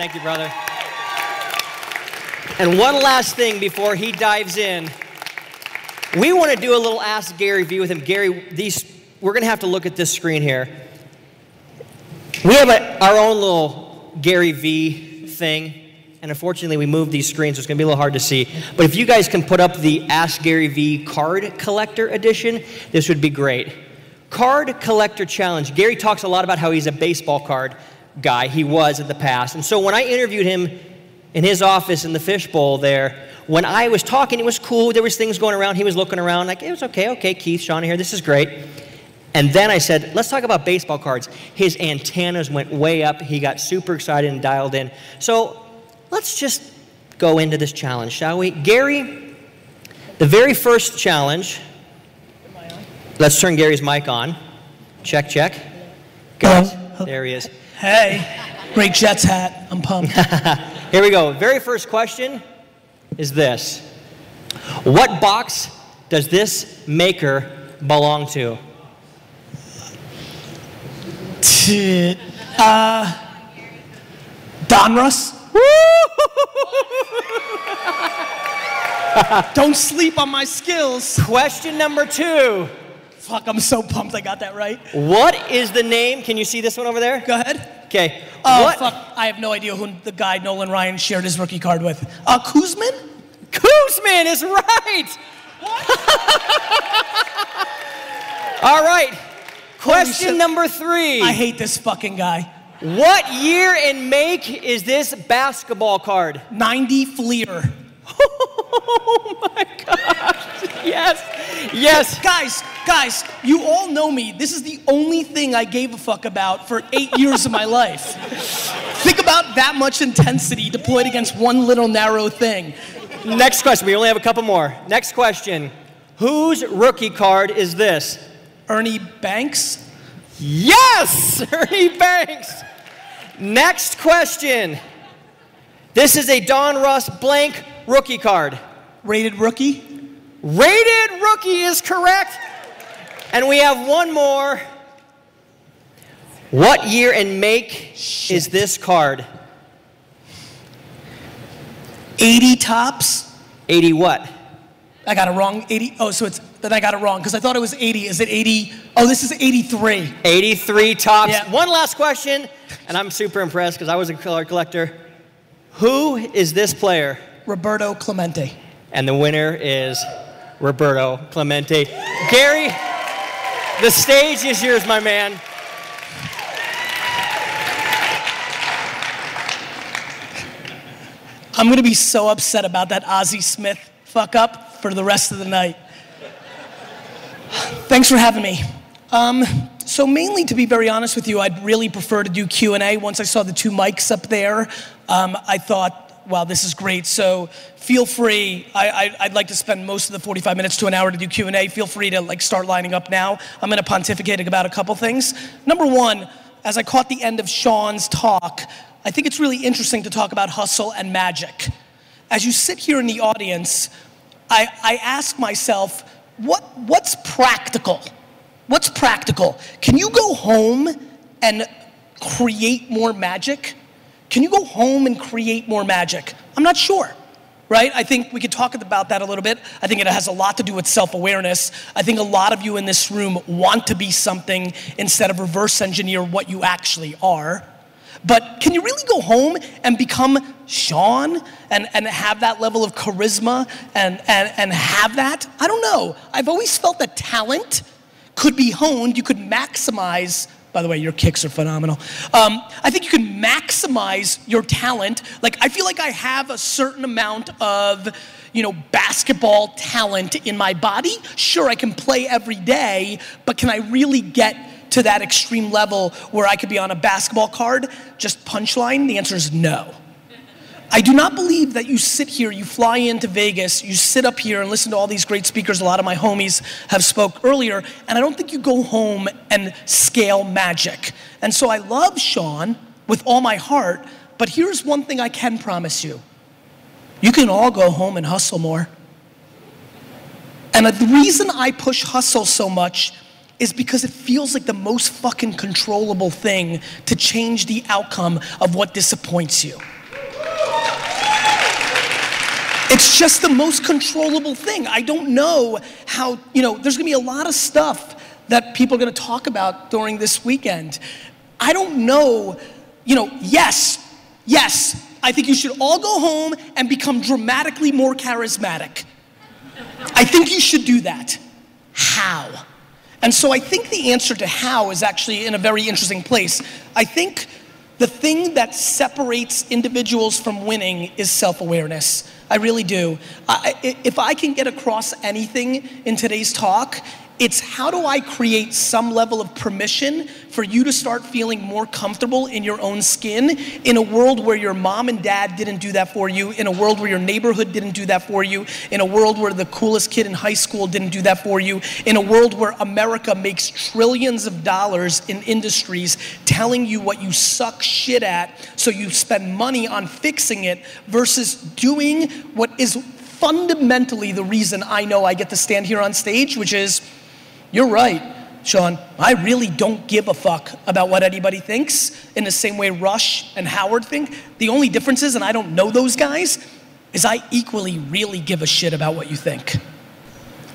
Thank you, brother. And one last thing before he dives in. We want to do a little Ask Gary V with him. Gary, these we're going to have to look at this screen here. We have a, our own little Gary V thing, and unfortunately, we moved these screens, so it's going to be a little hard to see. But if you guys can put up the Ask Gary V card collector edition, this would be great. Card collector challenge. Gary talks a lot about how he's a baseball card guy. He was in the past. And so when I interviewed him in his office in the fishbowl there, when I was talking, it was cool. There was things going around. He was looking around like, it was okay, okay, Keith, Sean here. This is great. And then I said, let's talk about baseball cards. His antennas went way up. He got super excited and dialed in. So let's just go into this challenge, shall we? Gary, the very first challenge. Let's turn Gary's mic on. Check, check. Good. There he is. Hey, great Jets hat. I'm pumped. Here we go. Very first question is this What box does this maker belong to? Uh, Donruss. Don't sleep on my skills. Question number two Fuck, I'm so pumped I got that right. What is the name? Can you see this one over there? Go ahead. Okay. Oh, what? fuck. I have no idea who the guy Nolan Ryan shared his rookie card with. Uh, Koosman? Koosman is right. All right. Question number three. I hate this fucking guy. What year and make is this basketball card? 90 Fleer. Oh my gosh. Yes. Yes. Guys, guys, you all know me. This is the only thing I gave a fuck about for eight years of my life. Think about that much intensity deployed against one little narrow thing. Next question. We only have a couple more. Next question. Whose rookie card is this? Ernie Banks? Yes! Ernie Banks. Next question. This is a Donruss blank rookie card. Rated rookie? Rated rookie is correct. And we have one more. What year and make is this card? 80 Topps? 80 what? I got it wrong. 80. Oh, so it's then I got it wrong because I thought it was 80. Is it 80? Oh, this is 83. 83 Topps. Yeah. One last question, and I'm super impressed because I was a card collector. Who is this player? Roberto Clemente. And the winner is Roberto Clemente. Gary, the stage is yours, my man. I'm gonna be so upset about that Ozzie Smith fuck up for the rest of the night. Thanks for having me. Um, so mainly, to be very honest with you, I'd really prefer to do Q and A. Once I saw the two mics up there, um, I thought, "Wow, this is great." So feel free. I, would like to spend most of the 45 minutes to an hour to do Q and A. Feel free to like start lining up now. I'm going to pontificate about a couple things. Number one, as I caught the end of Sean's talk, I think it's really interesting to talk about hustle and magic. As you sit here in the audience, I, I ask myself, what, what's practical? What's practical? Can you go home and create more magic? Can you go home and create more magic? I'm not sure, right? I think we could talk about that a little bit. I think it has a lot to do with self awareness. I think a lot of you in this room want to be something instead of reverse engineer what you actually are. But can you really go home and become Sean and, and have that level of charisma and, and, and have that? I don't know. I've always felt that talent could be honed. You could maximize by the way, your kicks are phenomenal. Um, I think you can maximize your talent. Like, I feel like I have a certain amount of, you know, basketball talent in my body. Sure, I can play every day, but can I really get to that extreme level where I could be on a basketball card? Just punchline? The answer is no. I do not believe that you sit here, you fly into Vegas, you sit up here and listen to all these great speakers. A lot of my homies have spoke earlier, and I don't think you go home and scale magic. And so I love Sean with all my heart, but here's one thing I can promise you. You can all go home and hustle more. And the reason I push hustle so much is because it feels like the most fucking controllable thing to change the outcome of what disappoints you. It's just the most controllable thing. I don't know how, you know, there's gonna be a lot of stuff that people are gonna talk about during this weekend. I don't know, you know, yes, yes, I think you should all go home and become dramatically more charismatic. I think you should do that. How? And so I think the answer to how is actually in a very interesting place. I think the thing that separates individuals from winning is self awareness. I really do. I, if I can get across anything in today's talk, it's how do I create some level of permission for you to start feeling more comfortable in your own skin in a world where your mom and dad didn't do that for you, in a world where your neighborhood didn't do that for you, in a world where the coolest kid in high school didn't do that for you, in a world where America makes trillions of dollars in industries telling you what you suck shit at so you spend money on fixing it versus doing what is fundamentally the reason I know I get to stand here on stage, which is you're right, Sean. I really don't give a fuck about what anybody thinks in the same way Rush and Howard think. The only difference is, and I don't know those guys, is I equally really give a shit about what you think.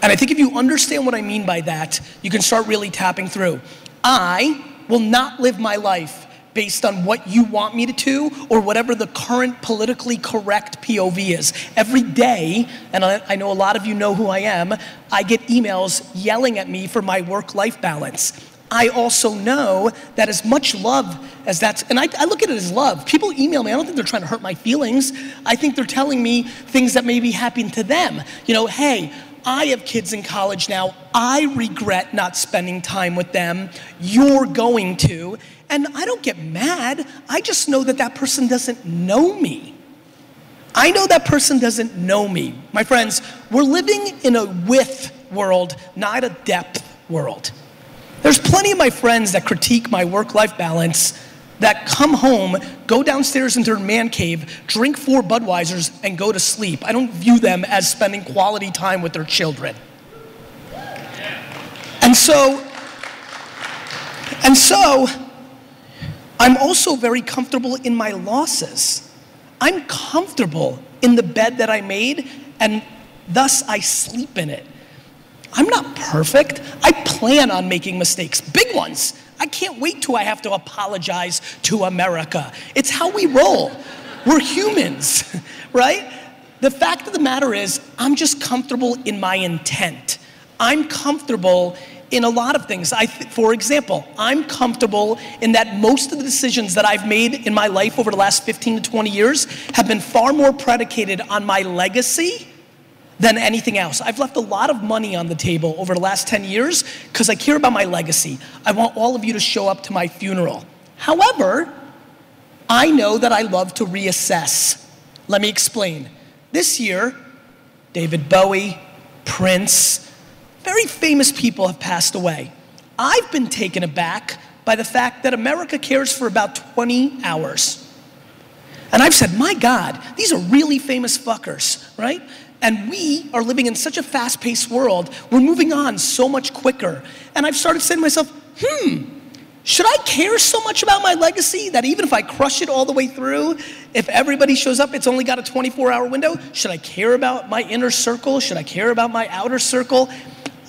And I think if you understand what I mean by that, you can start really tapping through. I will not live my life based on what you want me to do or whatever the current politically correct POV is. Every day, and I, know a lot of you know who I am, I get emails yelling at me for my work life balance. I also know that as much love as that's, and I, I, look at it as love. People email me, I don't think they're trying to hurt my feelings. I think they're telling me things that may be happening to them. You know, hey, I have kids in college now. I regret not spending time with them. You're going to. And I don't get mad. I just know that that person doesn't know me. I know that person doesn't know me. My friends, we're living in a width world, not a depth world. There's plenty of my friends that critique my work life balance that come home, go downstairs into their man cave, drink four Budweisers, and go to sleep. I don't view them as spending quality time with their children. And so, and so, I'm also very comfortable in my losses. I'm comfortable in the bed that I made, and thus I sleep in it. I'm not perfect. I plan on making mistakes, big ones. I can't wait till I have to apologize to America. It's how we roll. We're humans, right? The fact of the matter is, I'm just comfortable in my intent. I'm comfortable in a lot of things. I, for example, I'm comfortable in that most of the decisions that I've made in my life over the last 15 to 20 years have been far more predicated on my legacy than anything else. I've left a lot of money on the table over the last 10 years because I care about my legacy. I want all of you to show up to my funeral. However, I know that I love to reassess. Let me explain. This year, David Bowie, Prince, very famous people have passed away. I've been taken aback by the fact that America cares for about 20 hours. And I've said, my God, these are really famous fuckers, right? And we are living in such a fast paced world. We're moving on so much quicker. And I've started saying to myself, hmm, should I care so much about my legacy that even if I crush it all the way through, if everybody shows up, it's only got a 24 hour window? Should I care about my inner circle? Should I care about my outer circle?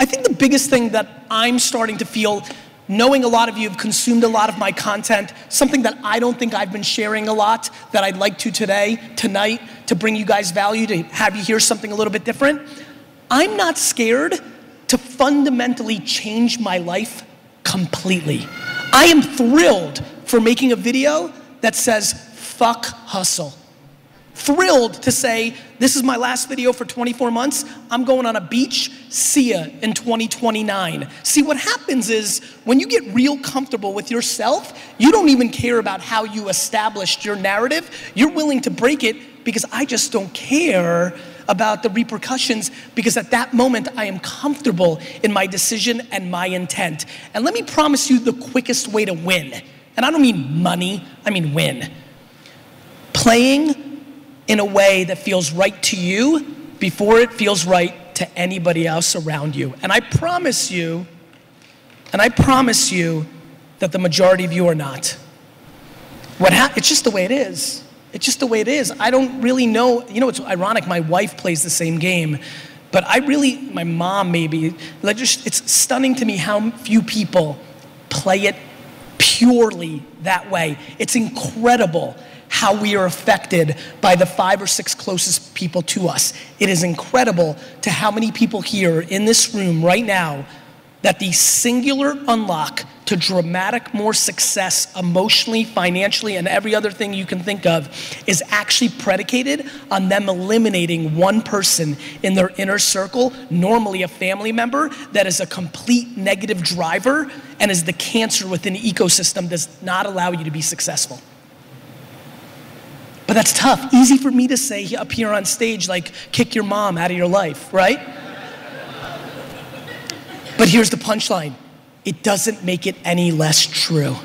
I think the biggest thing that I'm starting to feel, knowing a lot of you have consumed a lot of my content, something that I don't think I've been sharing a lot that I'd like to today, tonight, to bring you guys value, to have you hear something a little bit different. I'm not scared to fundamentally change my life completely. I am thrilled for making a video that says, fuck hustle thrilled to say, This is my last video for 24 months. I'm going on a beach. See ya in 2029. See, what happens is when you get real comfortable with yourself, you don't even care about how you established your narrative. You're willing to break it because I just don't care about the repercussions because at that moment I am comfortable in my decision and my intent. And let me promise you the quickest way to win. And I don't mean money, I mean win. Playing in a way that feels right to you before it feels right to anybody else around you. And I promise you, And I promise you that the majority of you are not. What hap- it's just the way it is. It's just the way it is. I don't really know. You know, it's ironic. My wife plays the same game, but I really, my mom maybe, like just, it's stunning to me how few people play it purely that way. It's incredible how we are affected by the five or six closest people to us. It is incredible to how many people here in this room right now that the singular unlock to dramatic more success emotionally, financially, and every other thing you can think of is actually predicated on them eliminating one person in their inner circle, normally a family member that is a complete negative driver and is the cancer within the ecosystem does not allow you to be successful. But that's tough. Easy for me to say up here on stage, like, kick your mom out of your life, right? But here's the punchline it doesn't make it any less true.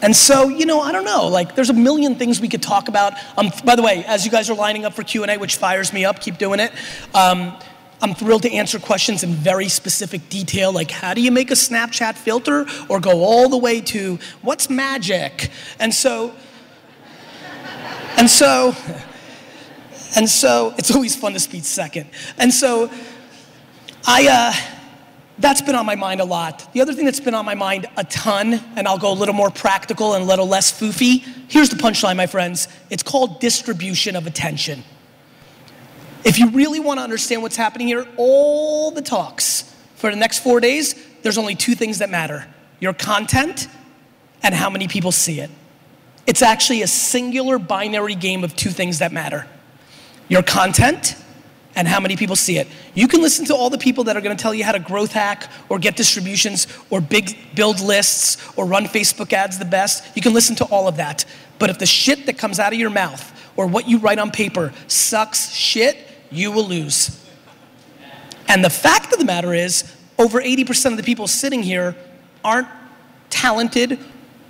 And so, you know, I don't know. Like, there's a million things we could talk about. Um, by the way, as you guys are lining up for Q and A, which fires me up, keep doing it. Um, I'm thrilled to answer questions in very specific detail, like how do you make a Snapchat filter, or go all the way to what's magic. And so, and so, and so, it's always fun to speak second. And so, I. Uh, that's been on my mind a lot. The other thing that's been on my mind a ton, and I'll go a little more practical and a little less foofy. Here's the punchline, my friends it's called distribution of attention. If you really want to understand what's happening here, all the talks for the next four days, there's only two things that matter your content and how many people see it. It's actually a singular binary game of two things that matter your content and how many people see it. You can listen to all the people that are to tell you how to growth hack or get distributions or big build lists or run Facebook ads the best. You can listen to all of that. But if the shit that comes out of your mouth or what you write on paper sucks shit, you will lose. And the fact of the matter is, over 80% of the people sitting here aren't talented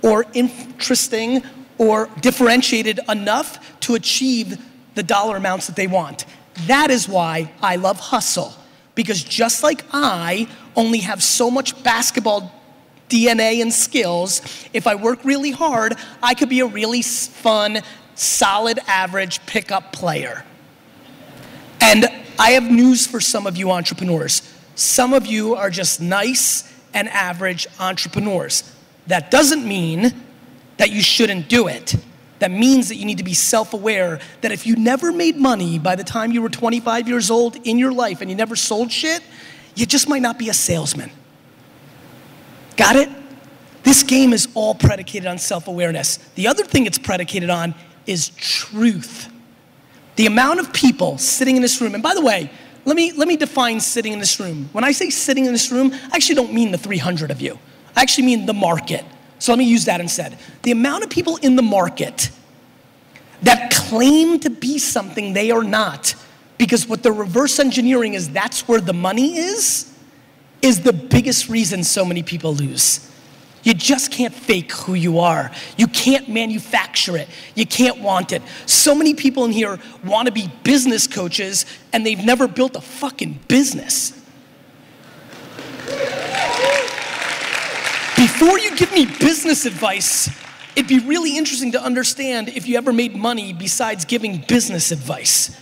or interesting or differentiated enough to achieve the dollar amounts that they want. That is why I love hustle. Because just like I only have so much basketball DNA and skills, if I work really hard, I could be a really fun, solid, average pickup player. And I have news for some of you entrepreneurs. Some of you are just nice and average entrepreneurs. That doesn't mean that you shouldn't do it that means that you need to be self aware that if you never made money by the time you were 25 years old in your life and you never sold shit, you just might not be a salesman. Got it? This game is all predicated on self awareness. The other thing it's predicated on is truth. The amount of people sitting in this room, and by the way, let me, let me define sitting in this room. When I say sitting in this room, I actually don't mean the 300 of you. I actually mean the market. So let me use that instead. The amount of people in the market that claim to be something they are not, because what they're reverse engineering is that's where the money is, is the biggest reason so many people lose. You just can't fake who you are. You can't manufacture it. You can't want it. So many people in here want to be business coaches and they've never built a fucking business. Before you give me business advice, it'd be really interesting to understand if you ever made money besides giving business advice.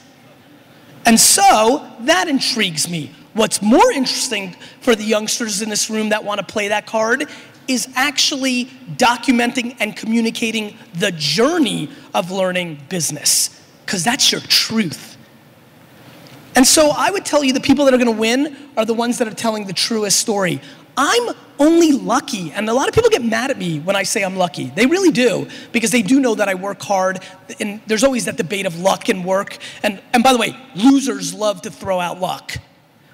And so that intrigues me. What's more interesting for the youngsters in this room that want to play that card is actually documenting and communicating the journey of learning business, because that's your truth. And so I would tell you the people that are going to win are the ones that are telling the truest story. I'm only lucky. And a lot of people get mad at me when I say I'm lucky. They really do, because they do know that I work hard. And there's always that debate of luck and work. And, and by the way, losers love to throw out luck.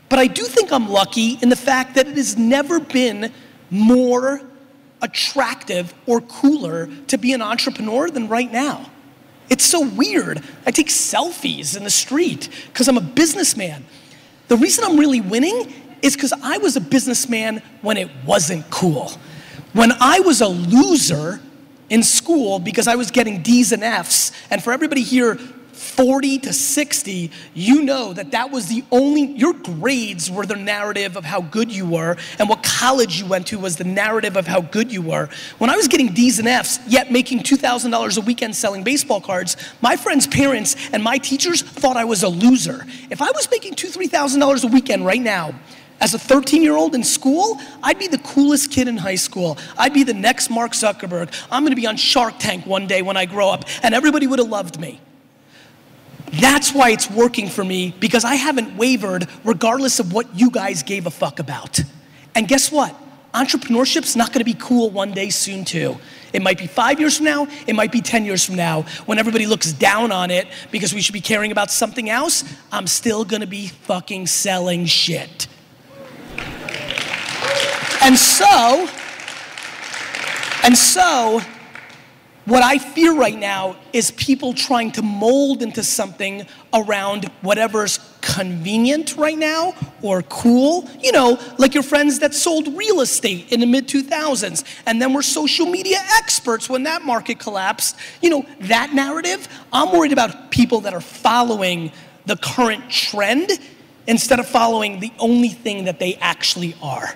But I do think I'm lucky in the fact that it has never been more attractive or cooler to be an entrepreneur than right now. It's so weird. I take selfies in the street because I'm a businessman. The reason I'm really winning is because I was a businessman when it wasn't cool. When I was a loser in school because I was getting D's and F's, and for everybody here, 40 to 60, you know that that was the only, your grades were the narrative of how good you were, and what college you went to was the narrative of how good you were. When I was getting D's and F's, yet making $2,000 a weekend selling baseball cards, my friends' parents and my teachers thought I was a loser. If I was making two, $3,000 a weekend right now, as a 13 year old in school, I'd be the coolest kid in high school. I'd be the next Mark Zuckerberg. I'm gonna be on Shark Tank one day when I grow up, and everybody would have loved me. That's why it's working for me because I haven't wavered regardless of what you guys gave a fuck about. And guess what? Entrepreneurship's not gonna be cool one day soon, too. It might be five years from now, it might be 10 years from now. When everybody looks down on it because we should be caring about something else, I'm still gonna be fucking selling shit. And so, and so, what I fear right now is people trying to mold into something around whatever's convenient right now or cool. You know, like your friends that sold real estate in the mid 2000s and then were social media experts when that market collapsed. You know, that narrative. I'm worried about people that are following the current trend instead of following the only thing that they actually are.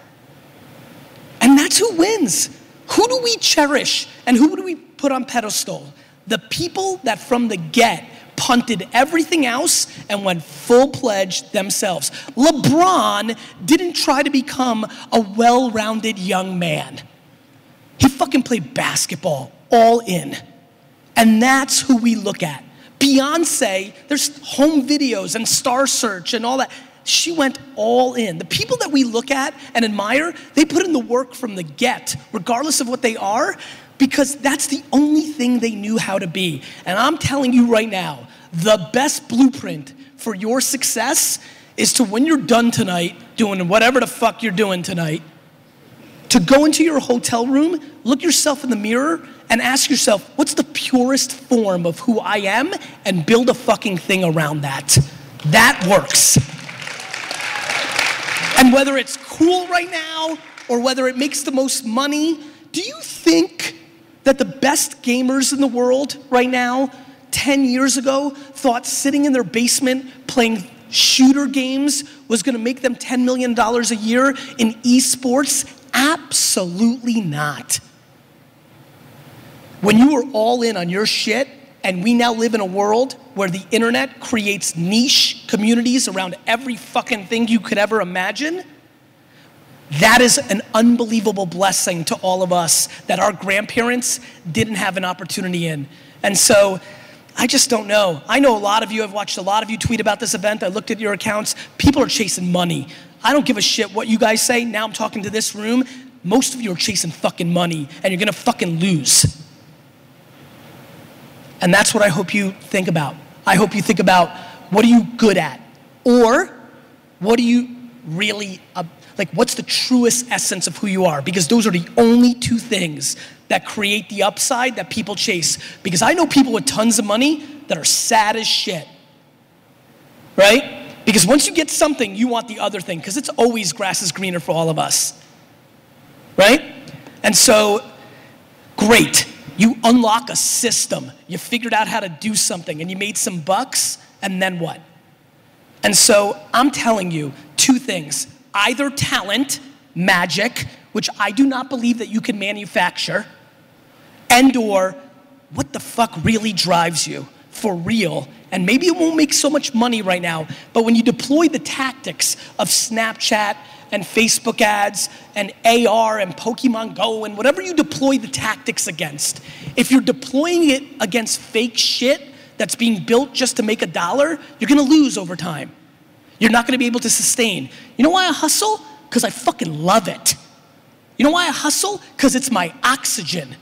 And that's who wins. Who do we cherish and who do we put on pedestal? The people that from the get punted everything else and went full pledged themselves. LeBron didn't try to become a well rounded young man, he fucking played basketball all in. And that's who we look at. Beyonce, there's home videos and Star Search and all that. She went all in. The people that we look at and admire, they put in the work from the get, regardless of what they are, because that's the only thing they knew how to be. And I'm telling you right now, the best blueprint for your success is to when you're done tonight, doing whatever the fuck you're doing tonight, to go into your hotel room, look yourself in the mirror, and ask yourself, what's the purest form of who I am, and build a fucking thing around that. That works. And whether it's cool right now or whether it makes the most money, do you think that the best gamers in the world right now, 10 years ago, thought sitting in their basement playing shooter games was gonna make them $10 million a year in esports? Absolutely not. When you were all in on your shit, and we now live in a world where the internet creates niche communities around every fucking thing you could ever imagine. That is an unbelievable blessing to all of us that our grandparents didn't have an opportunity in. And so I just don't know. I know a lot of you, I've watched a lot of you tweet about this event. I looked at your accounts. People are chasing money. I don't give a shit what you guys say. Now I'm talking to this room. Most of you are chasing fucking money and you're gonna fucking lose. And that's what I hope you think about. I hope you think about what are you good at? Or what are you really, uh, like, what's the truest essence of who you are? Because those are the only two things that create the upside that people chase. Because I know people with tons of money that are sad as shit, right? Because once you get something, you want the other thing, because it's always grass is greener for all of us, right? And so, great. You unlock a system. You figured out how to do something and you made some bucks, and then what? And so I'm telling you two things either talent, magic, which I do not believe that you can manufacture, and or what the fuck really drives you for real. And maybe it won't make so much money right now, but when you deploy the tactics of Snapchat and Facebook ads and AR and Pokemon Go and whatever you deploy the tactics against, if you're deploying it against fake shit that's being built just to make a dollar, you're gonna lose over time. You're not gonna be able to sustain. You know why I hustle? Because I fucking love it. You know why I hustle? Because it's my oxygen.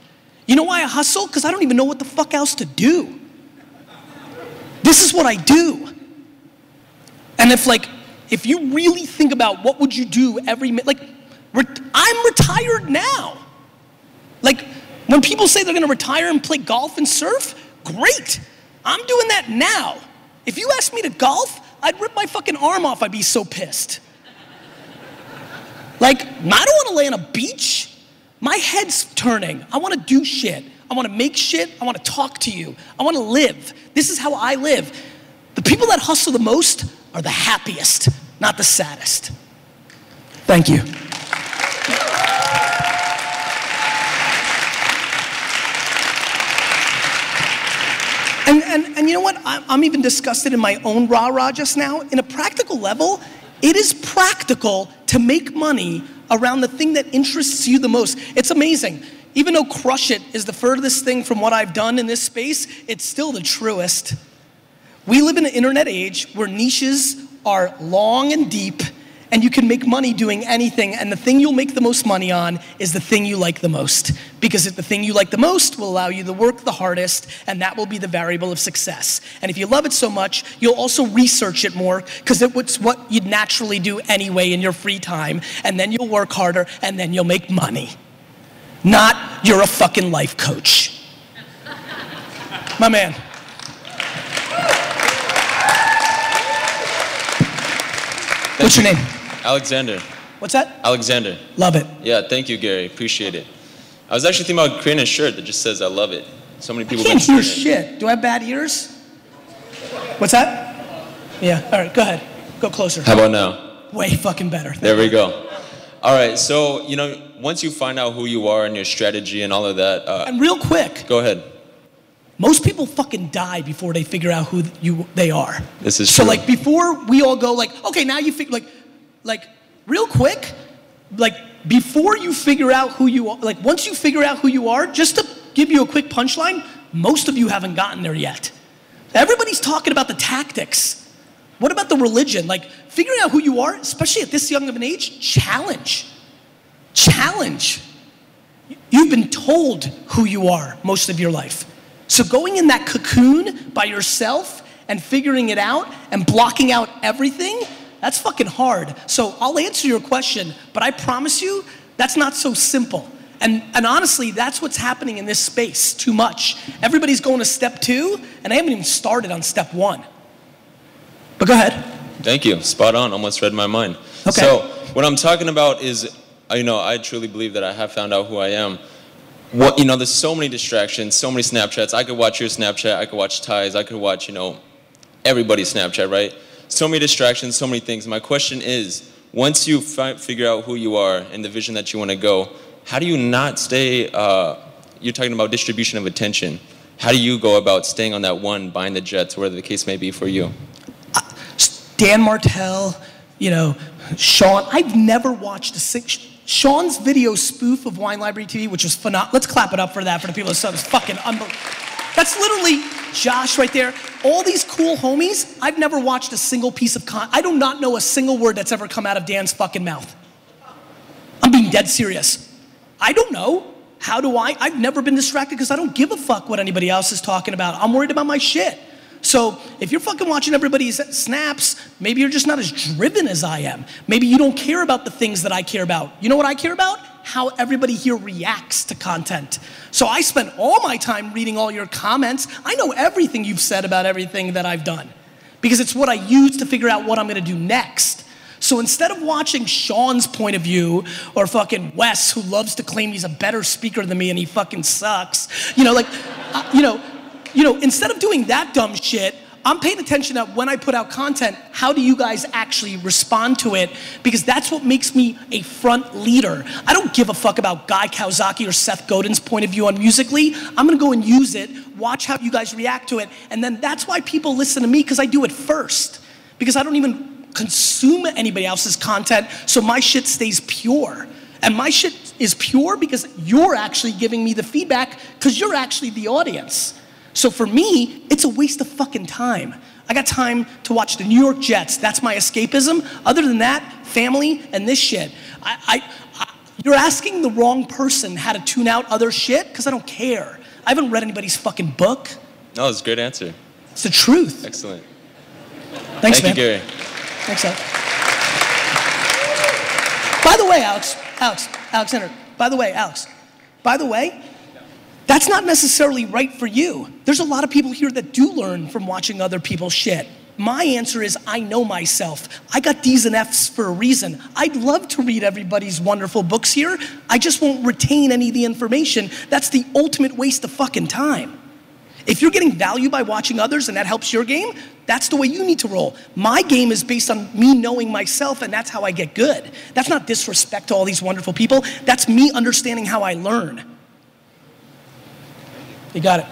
You know why I hustle? Because I don't even know what the fuck else to do. This is what I do. And if like if you really think about what would you do every minute, like, I'm retired now. Like, when people say they're gonna retire and play golf and surf, great. I'm doing that now. If you asked me to golf, I'd rip my fucking arm off. I'd be so pissed. Like, I don't wanna lay on a beach. My head's turning. I wanna do shit. I wanna make shit, I wanna talk to you, I wanna live. This is how I live. The people that hustle the most are the happiest, not the saddest. Thank you. And, and, and you know what? I'm, even disgusted in my own rah rah just now. In a practical level, it is practical to make money around the thing that interests you the most. It's amazing. Even though Crush It is the furthest thing from what I've done in this space, it's still the truest. We live in an internet age where niches are long and deep and you can make money doing anything. And the thing you'll make the most money on is the thing you like the most. Because the thing you like the most will allow you to work the hardest, and that will be the variable of success. And if you love it so much, you'll also research it more because it's what you'd naturally do anyway in your free time. And then you'll work harder, and then you'll make money. Not you're a fucking life coach. My man. What's your name? Alexander. What's that? Alexander. Love it. Yeah, thank you, Gary. Appreciate it. I was actually thinking about creating a shirt that just says "I love it." So many people. I can't hear shit. Do I have bad ears? What's that? Yeah. All right. Go ahead. Go closer. How about now? Way fucking better. There we go. All right. So you know, once you find out who you are and your strategy and all of that, uh, And real quick, go ahead. Most people fucking die before they figure out who you they are. This is so true. like before we all go like okay now you figure like like real quick like before you figure out who you are like once you figure out who you are just to give you a quick punchline most of you haven't gotten there yet. Everybody's talking about the tactics. What about the religion? Like figuring out who you are, especially at this young of an age, challenge. Challenge. You've been told who you are most of your life. So going in that cocoon by yourself and figuring it out and blocking out everything, that's fucking hard. So I'll answer your question, but I promise you that's not so simple. And, and honestly, that's what's happening in this space too much. Everybody's going to step two, and I haven't even started on step one. But go ahead. Thank you. Spot on. Almost read my mind. Okay. So what I'm talking about is, you know, I truly believe that I have found out who I am. What you know, there's so many distractions, so many Snapchats. I could watch your Snapchat. I could watch Ty's. I could watch, you know, everybody's Snapchat, right? So many distractions, so many things. My question is, once you fi- figure out who you are and the vision that you want to go, how do you not stay? Uh, you're talking about distribution of attention. How do you go about staying on that one, buying the jets, whatever the case may be for you? Dan Martell, you know, Sean. I've never watched a six. Sean's video spoof of Wine Library TV, which was phenomenal. Let's clap it up for that for the people that saw was fucking unbelievable. That's literally Josh right there. All these cool homies. I've never watched a single piece of con. I do not know a single word that's ever come out of Dan's fucking mouth. I'm being dead serious. I don't know. How do I? I've never been distracted because I don't give a fuck what anybody else is talking about. I'm worried about my shit. So if you're fucking watching everybody's snaps, maybe you're just not as driven as I am. Maybe you don't care about the things that I care about. You know what I care about? How everybody here reacts to content. So I spend all my time reading all your comments. I know everything you've said about everything that I've done because it's what I use to figure out what I'm gonna do next. So instead of watching Sean's point of view or fucking Wes, who loves to claim he's a better speaker than me and he fucking sucks, you know, like, uh, you know, you know, instead of doing that dumb shit, I'm paying attention that when I put out content, how do you guys actually respond to it? Because that's what makes me a front leader. I don't give a fuck about Guy Kawasaki or Seth Godin's point of view on Musical.ly. I'm gonna go and use it, watch how you guys react to it, and then that's why people listen to me because I do it first. Because I don't even consume anybody else's content, so my shit stays pure. And my shit is pure because you're actually giving me the feedback because you're actually the audience. So for me, it's a waste of fucking time. I got time to watch the New York Jets. That's my escapism. Other than that, family and this shit. I, I, I you're asking the wrong person how to tune out other shit because I don't care. I haven't read anybody's fucking book. No, it's a great answer. It's the truth. Excellent. Thanks, Thank man. you, Gary. Thanks, Alex. By the way, Alex, Alex, Alexander, by the way, Alex, by the way, that's not necessarily right for you. There's a lot of people here that do learn from watching other people's shit. My answer is I know myself. I got D's and F's for a reason. I'd love to read everybody's wonderful books here. I just won't retain any of the information. That's the ultimate waste of fucking time. If you're getting value by watching others and that helps your game, that's the way you need to roll. My game is based on me knowing myself, and that's how I get good. That's not disrespect to all these wonderful people. That's me understanding how I learn. You got it.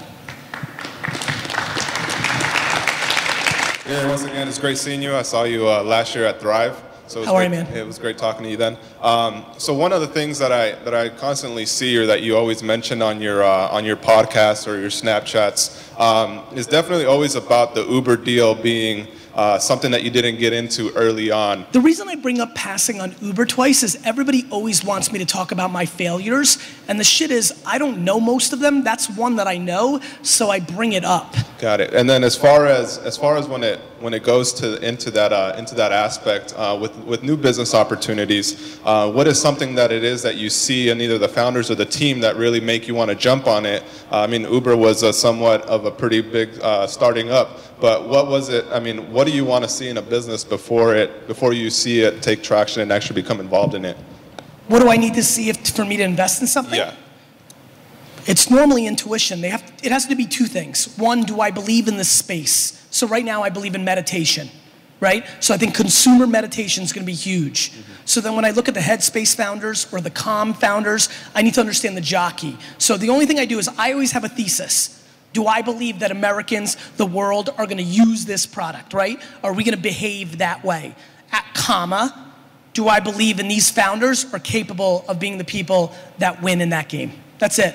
Yeah, once again, it's great seeing you. I saw you uh, last year at Thrive. So it was How are you, great- man? It was great talking to you then. Um, so one of the things that I that I constantly see or that you always mention on your uh, on your podcast or your Snapchats um, is definitely always about the Uber deal being uh, something that you didn't get into early on. The reason I bring up passing on Uber twice is everybody always wants me to talk about my failures. And the shit is, I don't know most of them. That's one that I know, so I bring it up. Got it. And then as far as as far as when it when it goes to into that uh, into that aspect uh, with with new business opportunities, uh, what is something that it is that you see in either the founders or the team that really make you want to jump on it? Uh, I mean, Uber was a somewhat of a pretty big uh, starting up, but what was it? I mean, what do you want to see in a business before it before you see it take traction and actually become involved in it? What do I need to see if, for me to invest in something? Yeah. It's normally intuition. They have, it has to be two things. One, do I believe in this space? So right now I believe in meditation, right? So I think consumer meditation is going to be huge. So then when I look at the Headspace founders or the Calm founders, I need to understand the jockey. So the only thing I do is I always have a thesis. Do I believe that Americans, the world, are going to use this product, right? Are we going to behave that way? At comma, do I believe in these founders are capable of being the people that win in that game? That's it.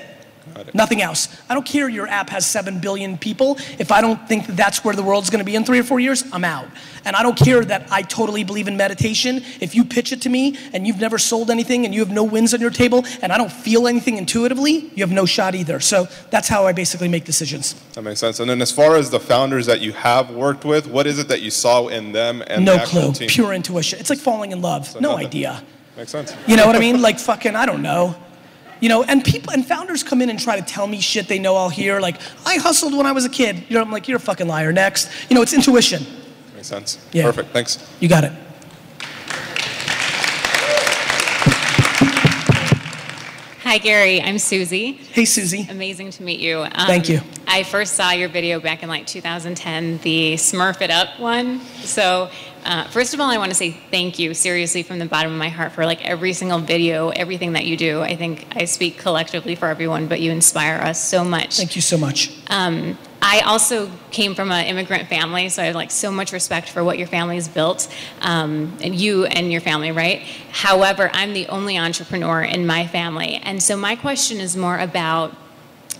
Nothing else. I don't care your app has 7 billion people. If I don't think that that's where the world's going to be in three or four years, I'm out. And I don't care that I totally believe in meditation. If you pitch it to me and you've never sold anything and you have no wins on your table and I don't feel anything intuitively, you have no shot either. So that's how I basically make decisions. That makes sense. And then as far as the founders that you have worked with, what is it that you saw in them and No the clue. team? Pure intuition. It's like falling in love. No nothing. idea. Makes sense. You know what I mean? Like fucking, I don't know. You know, and people and founders come in and try to tell me shit they know I'll hear. Like, I hustled when I was a kid. You know, I'm like, you're a fucking liar. Next. You know, it's intuition. Makes sense. Yeah. Perfect. Thanks. You got it. Hi, Gary. I'm Susie. Hey, Susie. Amazing to meet you. Um, Thank you. I first saw your video back in like 2010, the Smurf It Up one. So, uh, first of all, I want to say thank you, seriously, from the bottom of my heart, for like every single video, everything that you do. I think I speak collectively for everyone, but you inspire us so much. Thank you so much. Um, I also came from an immigrant family, so I have like so much respect for what your family's built, um, and you and your family, right? However, I'm the only entrepreneur in my family, and so my question is more about.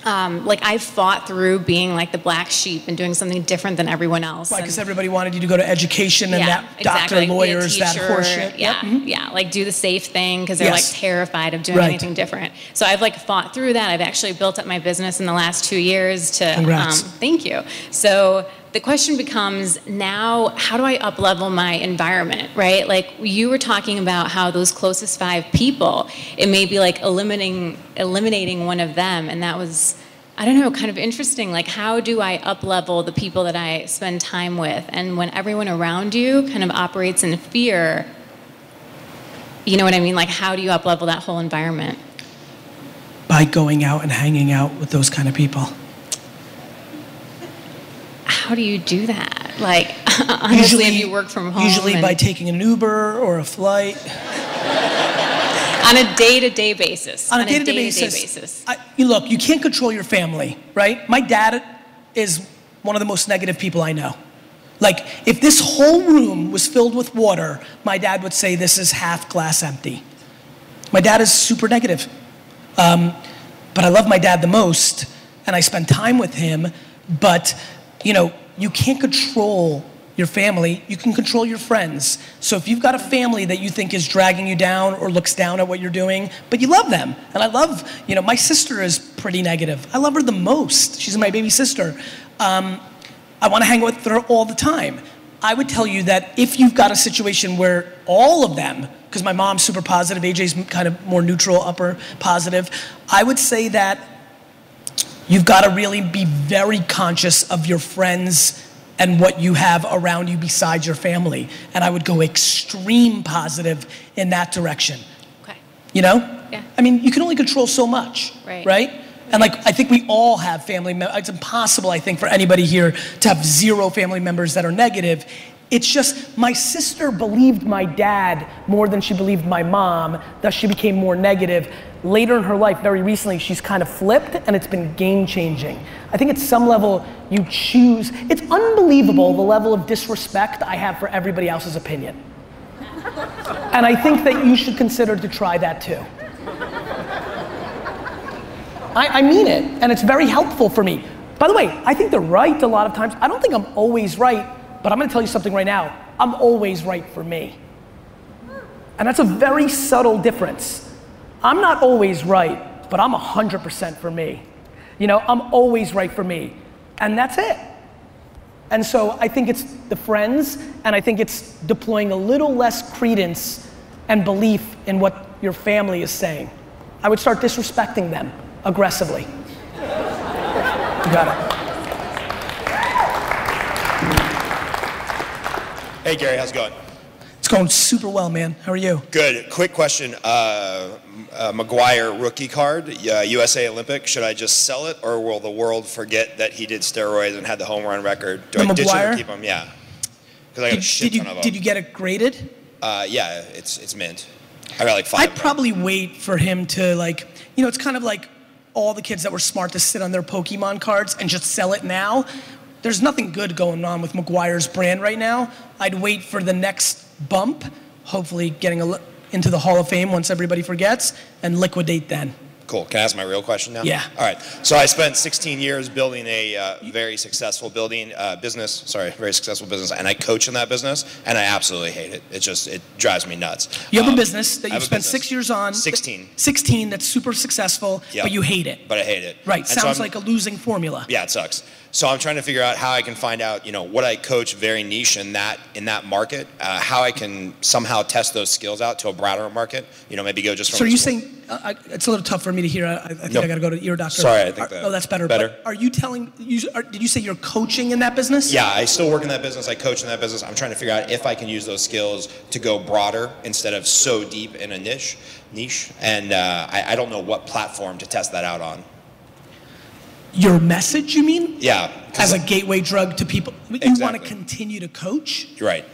Um, like I've fought through being like the black sheep and doing something different than everyone else. And- Because everybody wanted you to go to education and that doctor, exactly, like, be a lawyers, that horseshit. Yeah, Yep, mhm. yeah, like do the safe thing because they're Yes. like terrified of doing Right. anything different. So I've like fought through that. I've actually built up my business in the last two years to. Congrats. thank you. So the question becomes now, how do I uplevel my environment, right? Like you were talking about how those closest five people, it may be like eliminating eliminating one of them, and that was. I don't know, kind of interesting. Like, how do I uplevel the people that I spend time with? And when everyone around you kind of operates in fear, you know what I mean? Like, how do you uplevel that whole environment? By going out and hanging out with those kind of people. How do you do that? Like, honestly, if you work from home, Usually and- by taking an Uber or a flight. on a day to day basis. on a day-to-day day-to-day basis. basis. I, you look, you can't control your family, right? My dad is one of the most negative people I know. Like, if this whole room was filled with water, my dad would say this is half glass empty. My dad is super negative. Um, but I love my dad the most, and I spend time with him. But, you know, you can't control your family, you can control your friends. So if you've got a family that you think is dragging you down or looks down at what you're doing, but you love them, and I love, you know, my sister is pretty negative. I love her the most. She's my baby sister. Um, I want to hang with her all the time. I would tell you that if you've got a situation where all of them, because my mom's super positive, AJ's kind of more neutral, upper positive, I would say that you've got to really be very conscious of your friends' and what you have around you besides your family. And I would go extreme positive in that direction. Okay. You know? Yeah. I mean, you can only control so much. Right. Right? And like, I think we all have family members. It's impossible, I think, for anybody here to have zero family members that are negative. It's just my sister believed my dad more than she believed my mom, thus she became more negative. Later in her life, very recently, she's kind of flipped and it's been game changing. I think at some level, you choose. It's unbelievable the level of disrespect I have for everybody else's opinion. And I think that you should consider to try that too. I, I mean it, and it's very helpful for me. By the way, I think they're right a lot of times. I don't think I'm always right, but I'm gonna tell you something right now. I'm always right for me. And that's a very subtle difference. I'm not always right, but I'm 100% for me. You know, I'm always right for me. And that's it. And so I think it's the friends, and I think it's deploying a little less credence and belief in what your family is saying. I would start disrespecting them aggressively. You got it. Hey Gary, how's it going? It's going super well, man. How are you? Good. Quick question. Uh, uh, McGwire rookie card, uh, USA Olympic. Should I just sell it, or will the world forget that he did steroids and had the home run record? Do The I ditch him or keep him? Yeah. Because I got a Did, shit did you ton of them. did you get it graded? Uh, yeah, it's it's mint. I got like 5 I'd probably wait for him to like, you know, it's kind of like all the kids that were smart to sit on their Pokemon cards and just sell it now. There's nothing good going on with McGwire's brand right now. I'd wait for the next bump, hopefully getting a into the Hall of Fame once everybody forgets, and liquidate then. Cool. Can I ask my real question now? Yeah. All right. So I spent 16 years building a uh, very successful building uh, business. Sorry, very successful business, and I coach in that business, and I absolutely hate it. It just it drives me nuts. You have Um, a business that you've spent business. six years on. 16. 16 that's super successful, Yeah. but you hate it. But I hate it. Right, And sounds I'm- like a losing formula. Yeah, it sucks. So I'm trying to figure out how I can find out, you know, what I coach very niche in that in that market, uh, how I can somehow test those skills out to a broader market. You know, maybe go just from. So are you saying uh, it's a little tough for me to hear? I, I think No. I got to go to ear doctor. Sorry, I think Are- that- Oh, that's better. better. But are you telling? You, are, did you say you're coaching in that business? Yeah, I still work in that business. I coach in that business. I'm trying to figure out if I can use those skills to go broader instead of so deep in a niche. Niche, and uh, I, I don't know what platform to test that out on. Your message, you mean? Yeah. As a gateway drug to people. You want to continue to coach? Right.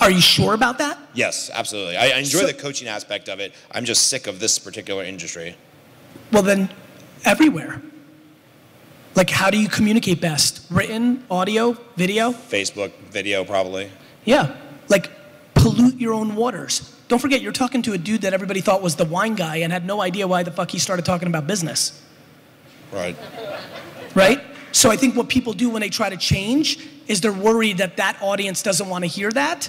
Are you sure about that? Yes, absolutely. I, I enjoy So- the coaching aspect of it. I'm just sick of this particular industry. Well, then, everywhere. Like, how do you communicate best? Written, audio, video? Facebook, video, probably. Yeah. Like, pollute your own waters. Don't forget, you're talking to a dude that everybody thought was the wine guy and had no idea why the fuck he started talking about business. Right. right? So I think what people do when they try to change is they're worried that that audience doesn't want to hear that.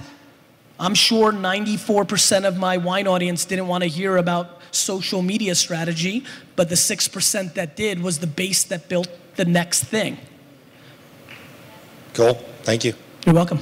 I'm sure 94% of my wine audience didn't want to hear about social media strategy, but the 6% that did was the base that built the next thing. Cool. Thank you. You're welcome.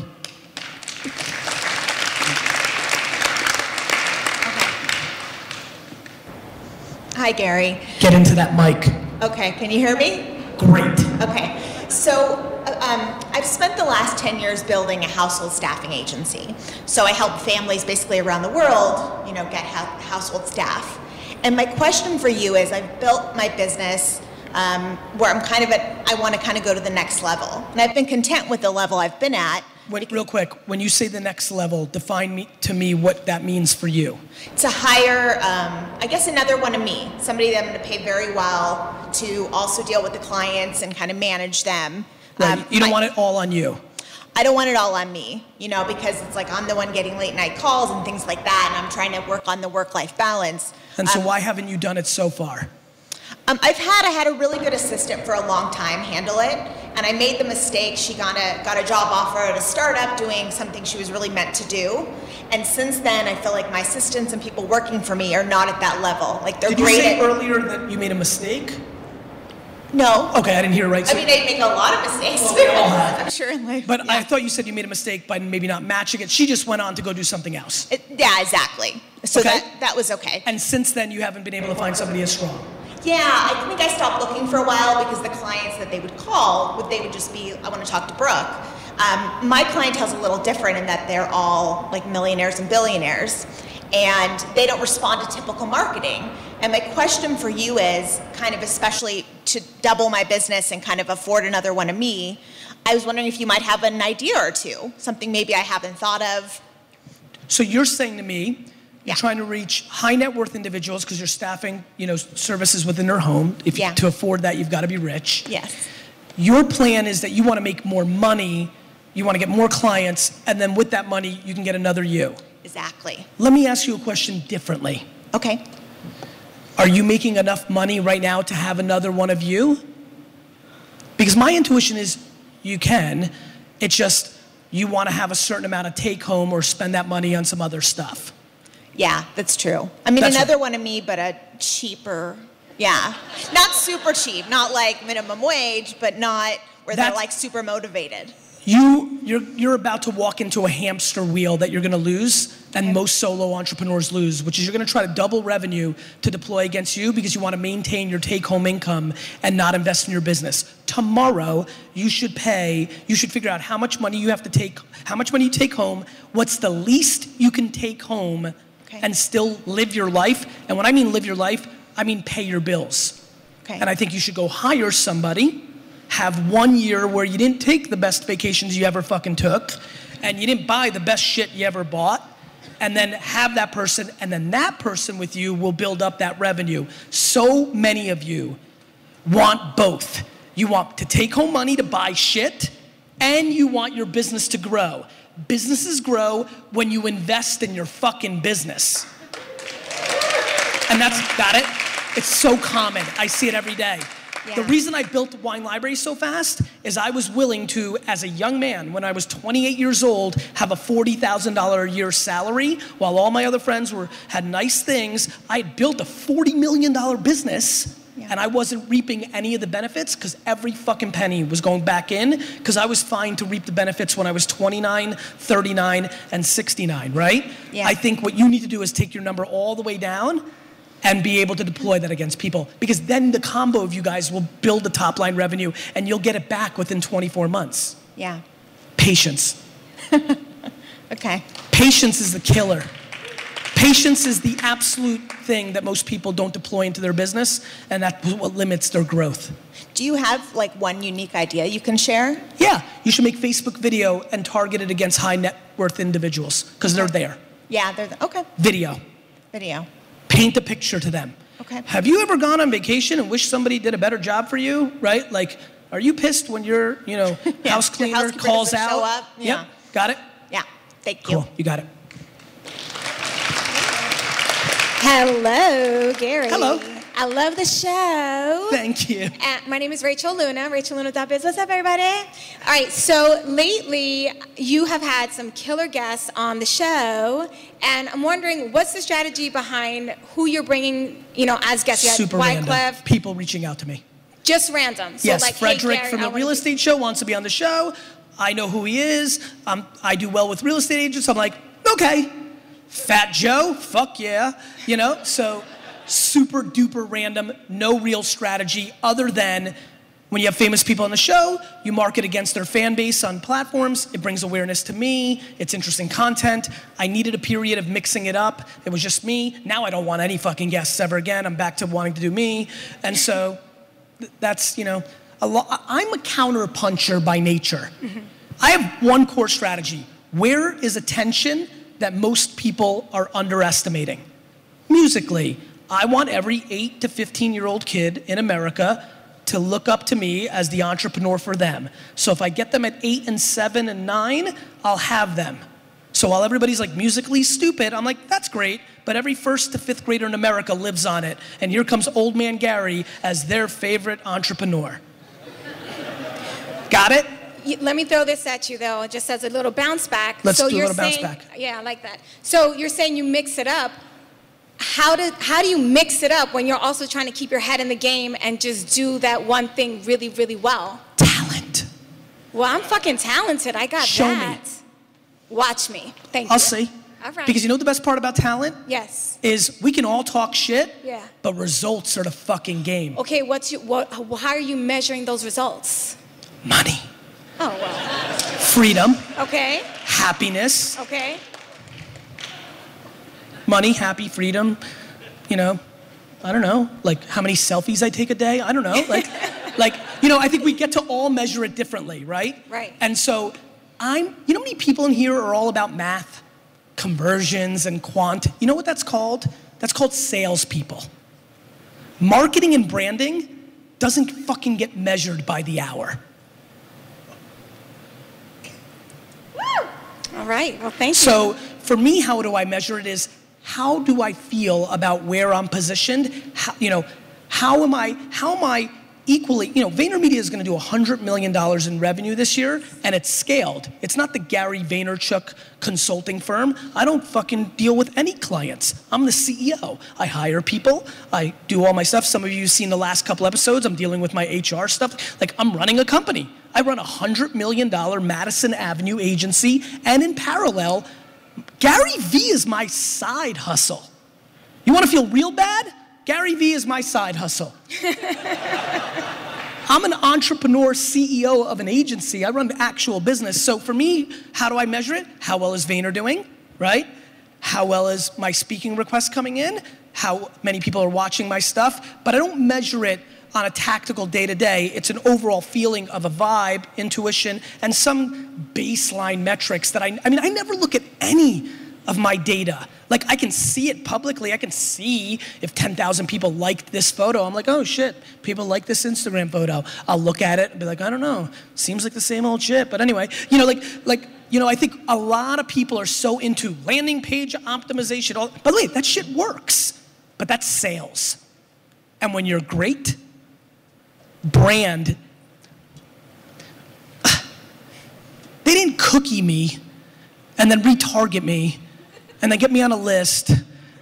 Hi, Gary. Get into that mic. Okay, can you hear me? Great. Okay, so uh, um, I've spent the last 10 years building a household staffing agency. So I help families basically around the world, you know, get hou- household staff. And my question for you is I've built my business um, where I'm kind of at, I want to kind of go to the next level. And I've been content with the level I've been at. When, real quick, when you say the next level, define me, to me what that means for you. to hire, um, I guess, another one of me, somebody that I'm going to pay very well to also deal with the clients and kind of manage them. Right? Um, you don't want it all on you. I don't want it all on me, you know, because it's like I'm the one getting late night calls and things like that, and I'm trying to work on the work life balance. And so Um, why haven't you done it so far? Um, I've had I had a really good assistant for a long time handle it, and I made the mistake. She got a got a job offer at a startup doing something she was really meant to do, and since then I feel like my assistants and people working for me are not at that level. Like they're Did you great say at earlier that you made a mistake? no. Okay, I didn't hear it right. I mean, I make a lot of mistakes. Well, we all have. I'm sure in life. but yeah. I thought you said you made a mistake by maybe not matching it. She just went on to go do something else. It- yeah, exactly. So Okay. that that was okay. And since then, you haven't been able to find somebody as strong. Yeah, I think I stopped looking for a while because the clients that they would call would they would just be, I want to talk to Brooke. Um, my clientele's a little different in that they're all like millionaires and billionaires, and they don't respond to typical marketing. And my question for you is kind of especially to double my business and kind of afford another one of me. I was wondering if you might have an idea or two, something maybe I haven't thought of. So you're saying to me, Yeah. trying to reach high net worth individuals because you're staffing, you know, services within their home. If you, to afford that, you've got to be rich. Yes. Your plan is that you want to make more money, you want to get more clients, and then with that money, you can get another you. Exactly. Let me ask you a question differently. Okay. Are you making enough money right now to have another one of you? Because my intuition is you can. It's just you want to have a certain amount of take home or spend that money on some other stuff. Yeah, that's true. I mean, That's another right. one of me, but a cheaper. Yeah, not super cheap, not like minimum wage, but not where they're That's- like super motivated. You, you're, you're about to walk into a hamster wheel that you're going to lose, and most solo entrepreneurs lose, which is you're going to try to double revenue to deploy against you because you want to maintain your take home income and not invest in your business. Tomorrow, you should pay, you should figure out how much money you have to take, how much money you take home, what's the least you can take home, Okay. and still live your life. And when I mean live your life, I mean pay your bills. Okay. And I think you should go hire somebody, have one year where you didn't take the best vacations you ever fucking took, and you didn't buy the best shit you ever bought, and then have that person, and then that person with you will build up that revenue. So many of you want both. You want to take home money to buy shit, and you want your business to grow. Businesses grow when you invest in your fucking business. And that's got it. It's so common. I see it every day. The reason I built the wine library so fast is I was willing to, as a young man, when I was 28 years old, have a $40,000 a year salary while all my other friends were had nice things. I had built a $40 million business Yeah. and I wasn't reaping any of the benefits because every fucking penny was going back in because I was fine to reap the benefits when I was 29, 39, and 69, right? Yeah. I think what you need to do is take your number all the way down and be able to deploy that against people because then the combo of you guys will build the top line revenue and you'll get it back within 24 months. Yeah. Patience. Okay. Patience is the killer. Patience is the absolute thing that most people don't deploy into their business, and that's what limits their growth. Do you have like one unique idea you can share? Yeah, you should make Facebook video and target it against high net worth individuals because they're there. Yeah, they're the, okay. Video. Video. Paint a picture to them. Okay. Have you ever gone on vacation and wished somebody did a better job for you? Right? Like, are you pissed when your, you know, Yeah, house cleaner calls out? show up? Yeah. Yep. Got it? Yeah. Thank you. Cool. You got it. Hello, Gary. Hello. I love the show. Thank you. Uh, my name is Rachel Luna, Rachel Luna.biz. What's up, everybody? All right, so lately you have had some killer guests on the show, and I'm wondering what's the strategy behind who you're bringing, you know, as guests? You had Super random. People reaching out to me. just random. So yes, like, hey, Frederick Gary, from the Real Estate Show wants to be on the show. I know who he is. Um, I do well with real estate agents. I'm like, okay. Fat Joe, fuck yeah. You know, so super duper random, no real strategy other than when you have famous people on the show, you market against their fan base on platforms. It brings awareness to me. It's interesting content. I needed a period of mixing it up. It was just me. Now I don't want any fucking guests ever again. I'm back to wanting to do me. And so that's, you know, a lo- I'm a counter puncher by nature. Mm-hmm. I have one core strategy. Where is attention that most people are underestimating? Musical.ly, I want every 8 to 15 year old kid in America to look up to me as the entrepreneur for them. So if I get them at 8 and 7 and 9, I'll have them. So while everybody's like Musical.ly stupid, I'm like, that's great, but every first to fifth grader in America lives on it. And here comes old man Gary as their favorite entrepreneur. Got it? Let me throw this at you though, just as a little bounce back. Let's so do a you're little bounce saying, back. Yeah, I like that. So you're saying you mix it up. How do how do you mix it up when you're also trying to keep your head in the game and just do that one thing really really well? Talent. Well, I'm fucking talented. I got Show me. that. Watch me. Thank you. I'll see. All right. Because you know the best part about talent? Yes. Is we can all talk shit, Yeah. but results are the fucking game. Okay. What's your what? How are you measuring those results? Money. Oh well. freedom, Okay. happiness, Okay. money, happy, freedom, you know, I don't know, like how many selfies I take a day. I don't know. Like, like you know, I think we get to all measure it differently, right? Right. And so I'm, you know, how many people in here are all about math, conversions, and quant? You know what that's called? That's called salespeople. Marketing and branding doesn't fucking get measured by the hour. All right. Well, thank you. So for me, how do I measure it is how do I feel about where I'm positioned? How, you know, how am I, how am I equally, you know, VaynerMedia is gonna do $100 million in revenue this year and it's scaled. It's not the Gary Vaynerchuk consulting firm. I don't fucking deal with any clients. I'm the CEO. I hire people, I do all my stuff. Some of you have seen the last couple episodes, I'm dealing with my HR stuff. Like I'm running a company. I run a $100 million Madison Avenue agency and in parallel, Gary Vee is my side hustle. You wanna feel real bad? Gary Vee is my side hustle. I'm an entrepreneur CEO of an agency. I run the actual business. So for me, how do I measure it? How well is Vayner doing, right? How well is my speaking requests coming in? How many people are watching my stuff? But I don't measure it on a tactical day to day. It's an overall feeling of a vibe, intuition, and some baseline metrics that I, I mean, I never look at any of my data. Like I can see it publicly. I can see if 10,000 people liked this photo. I'm like, oh shit, people like this Instagram photo. I'll look at it and be like, I don't know. Seems like the same old shit. But anyway, you know, like, like, you know, I think a lot of people are so into landing page optimization. All, by the way, that shit works, but that's sales. And when you're great, brand, they didn't cookie me and then retarget me and then get me on a list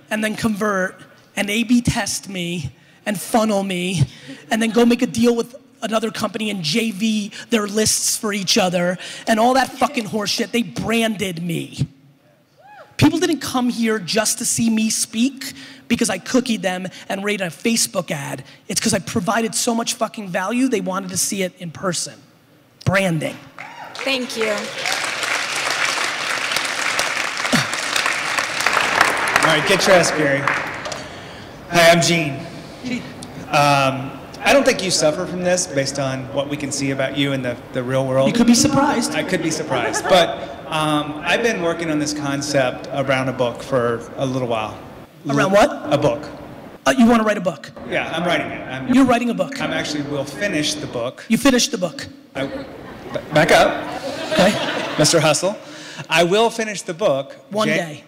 and then convert and A B test me and funnel me and then go make a deal with another company and JV their lists for each other and all that fucking horseshit. They branded me. People didn't come here just to see me speak because I cookied them and rated a Facebook ad. It's because I provided so much fucking value, they wanted to see it in person. Branding. Thank you. Right, get dressed, Gary. Hi, I'm Gene. Um, I don't think you suffer from this based on what we can see about you in the, the real world. You could be surprised. I could be surprised. But um, I've been working on this concept around a book for a little while. Around what? A book. Uh, you want to write a book. Yeah, I'm writing it. I'm, You're writing a book. I'm actually will finish the book. You finished the book. I, back up, Okay? Mr. Hustle. I will finish the book. One day.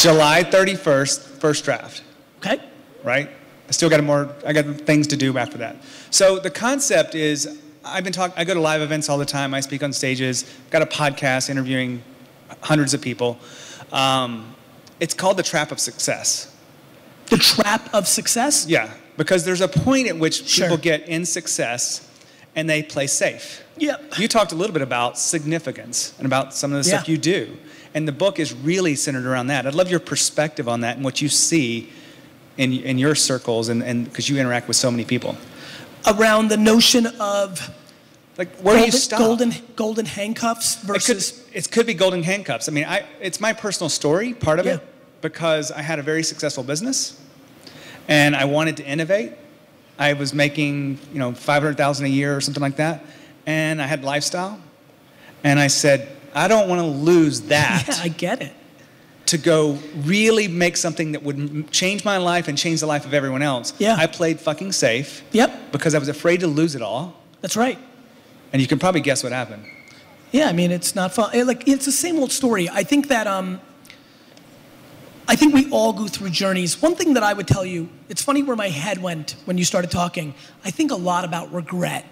July 31st, first draft. Okay? right? I still got more. I got things to do after that. So the concept is, I've been talking. I go to live events all the time. I speak on stages. Got a podcast interviewing hundreds of people. Um, it's called the trap of success. The trap of success? Yeah, because there's a point at which Sure. people get in success and they play safe. Yep. You talked a little bit about significance and about some of the stuff you do. And the book is really centered around that. I'd love your perspective on that and what you see in, in your circles and because you interact with so many people. Around the notion of Like, where do you golden, stop? golden, golden handcuffs it could, versus. it could be golden handcuffs. I mean, I, it's my personal story, part of Yeah. it, because I had a very successful business and I wanted to innovate. I was making, you know, 500,000 a year or something like that. And I had lifestyle. And I said, I don't want to lose that Yeah, I get it. to go really make something that would change my life and change the life of everyone else. Yeah. I played fucking safe Yep, because I was afraid to lose it all. that's right. And you can probably guess what happened. Yeah, I mean, it's not fun. Like, it's the same old story. I think that, um, I think we all go through journeys. One thing that I would tell you, it's funny where my head went when you started talking. I think a lot about regret.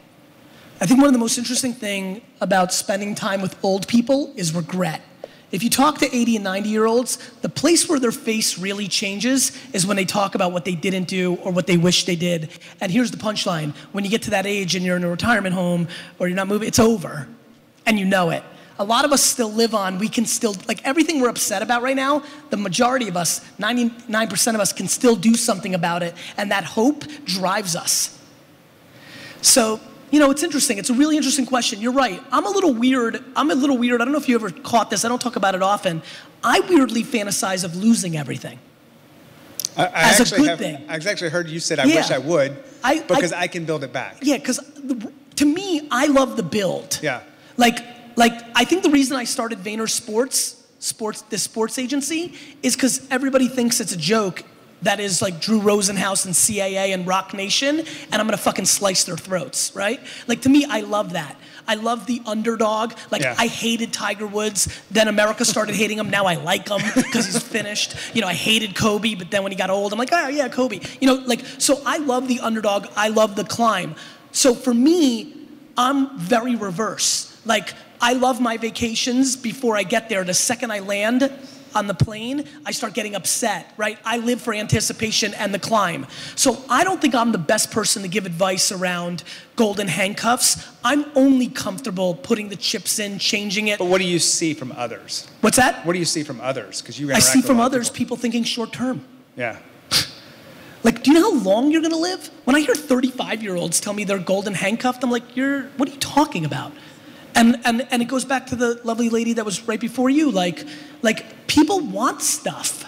I think one of the most interesting thing about spending time with old people is regret. If you talk to 80 and 90 year olds, the place where their face really changes is when they talk about what they didn't do or what they wish they did. And here's the punchline when you get to that age and you're in a retirement home or you're not moving, it's over. And you know it. A lot of us still live on, we can still, like everything we're upset about right now, the majority of us, 99% of us, can still do something about it. And that hope drives us. So You know, it's interesting. It's a really interesting question. You're right. I'm a little weird. I'm a little weird. I don't know if you ever caught this. I don't talk about it often. I weirdly fantasize of losing everything. I, I As a actually good have, thing. I actually heard you said I Yeah. wish I would I- because I- I, can build it back. Yeah, because to me, I love the build. Yeah. Like, like I think the reason I started Vayner Sports, sports, this sports agency, is because everybody thinks it's a joke. That is like Drew Rosenhaus and CAA and Roc Nation, and I'm gonna fucking slice their throats, right? Like to me, I love that. I love the underdog. Like Yeah. I hated Tiger Woods, then America started hating him. Now I like him because he's finished. You know, I hated Kobe, but then when he got old, I'm like, oh yeah, Kobe. You know, like so I love the underdog. I love the climb. So for me, I'm very reverse. Like I love my vacations before I get there. The second I land on the plane, I start getting upset, right? I live for anticipation and the climb. So I don't think I'm the best person to give advice around golden handcuffs. I'm only comfortable putting the chips in, changing it. But what do you see from others? What's that? What do you see from others? Because you I see from others people. people thinking short term. Yeah. Like, do you know how long you're gonna live? When I hear 35 year olds tell me they're golden handcuffed, I'm like, you're, what are you talking about? And, and, and it goes back to the lovely lady that was right before you. Like, like people want stuff.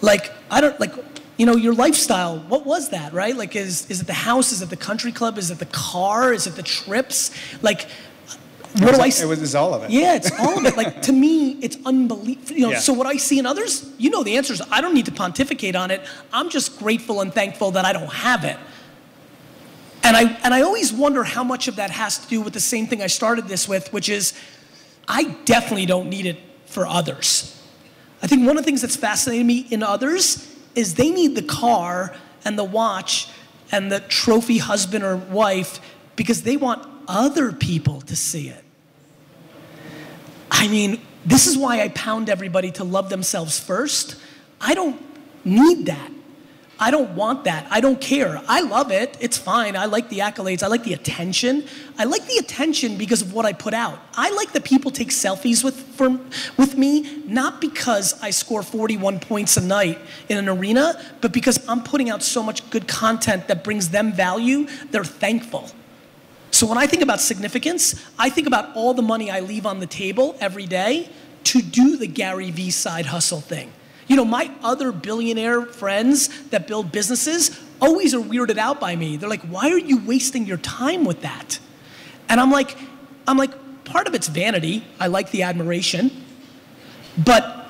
Like, I don't, like, you know, your lifestyle, what was that, right? Like, is, is it the house? Is it the country club? Is it the car? Is it the trips? Like, what do I It was, it was all of it. yeah, it's all of it. Like to me, it's unbelievable. You know, Yeah. so what I see in others, you know the answers. I don't need to pontificate on it. I'm just grateful and thankful that I don't have it. And I and I always wonder how much of that has to do with the same thing I started this with, which is I definitely don't need it for others. I think one of the things that's fascinated me in others is they need the car and the watch and the trophy husband or wife because they want other people to see it. I mean, this is why I pound everybody to love themselves first. I don't need that. I don't want that. I don't care. I love it. It's fine. I like the accolades. I like the attention. I like the attention because of what I put out. I like that people take selfies with for, with me not because I score 41 points a night in an arena, but because I'm putting out so much good content that brings them value. They're thankful. So when I think about significance, I think about all the money I leave on the table every day to do the Gary Vee side hustle thing. You know, my other billionaire friends that build businesses always are weirded out by me. They're like, "Why are you wasting your time with that?" And I'm like, I'm like, part of it's vanity. I like the admiration. But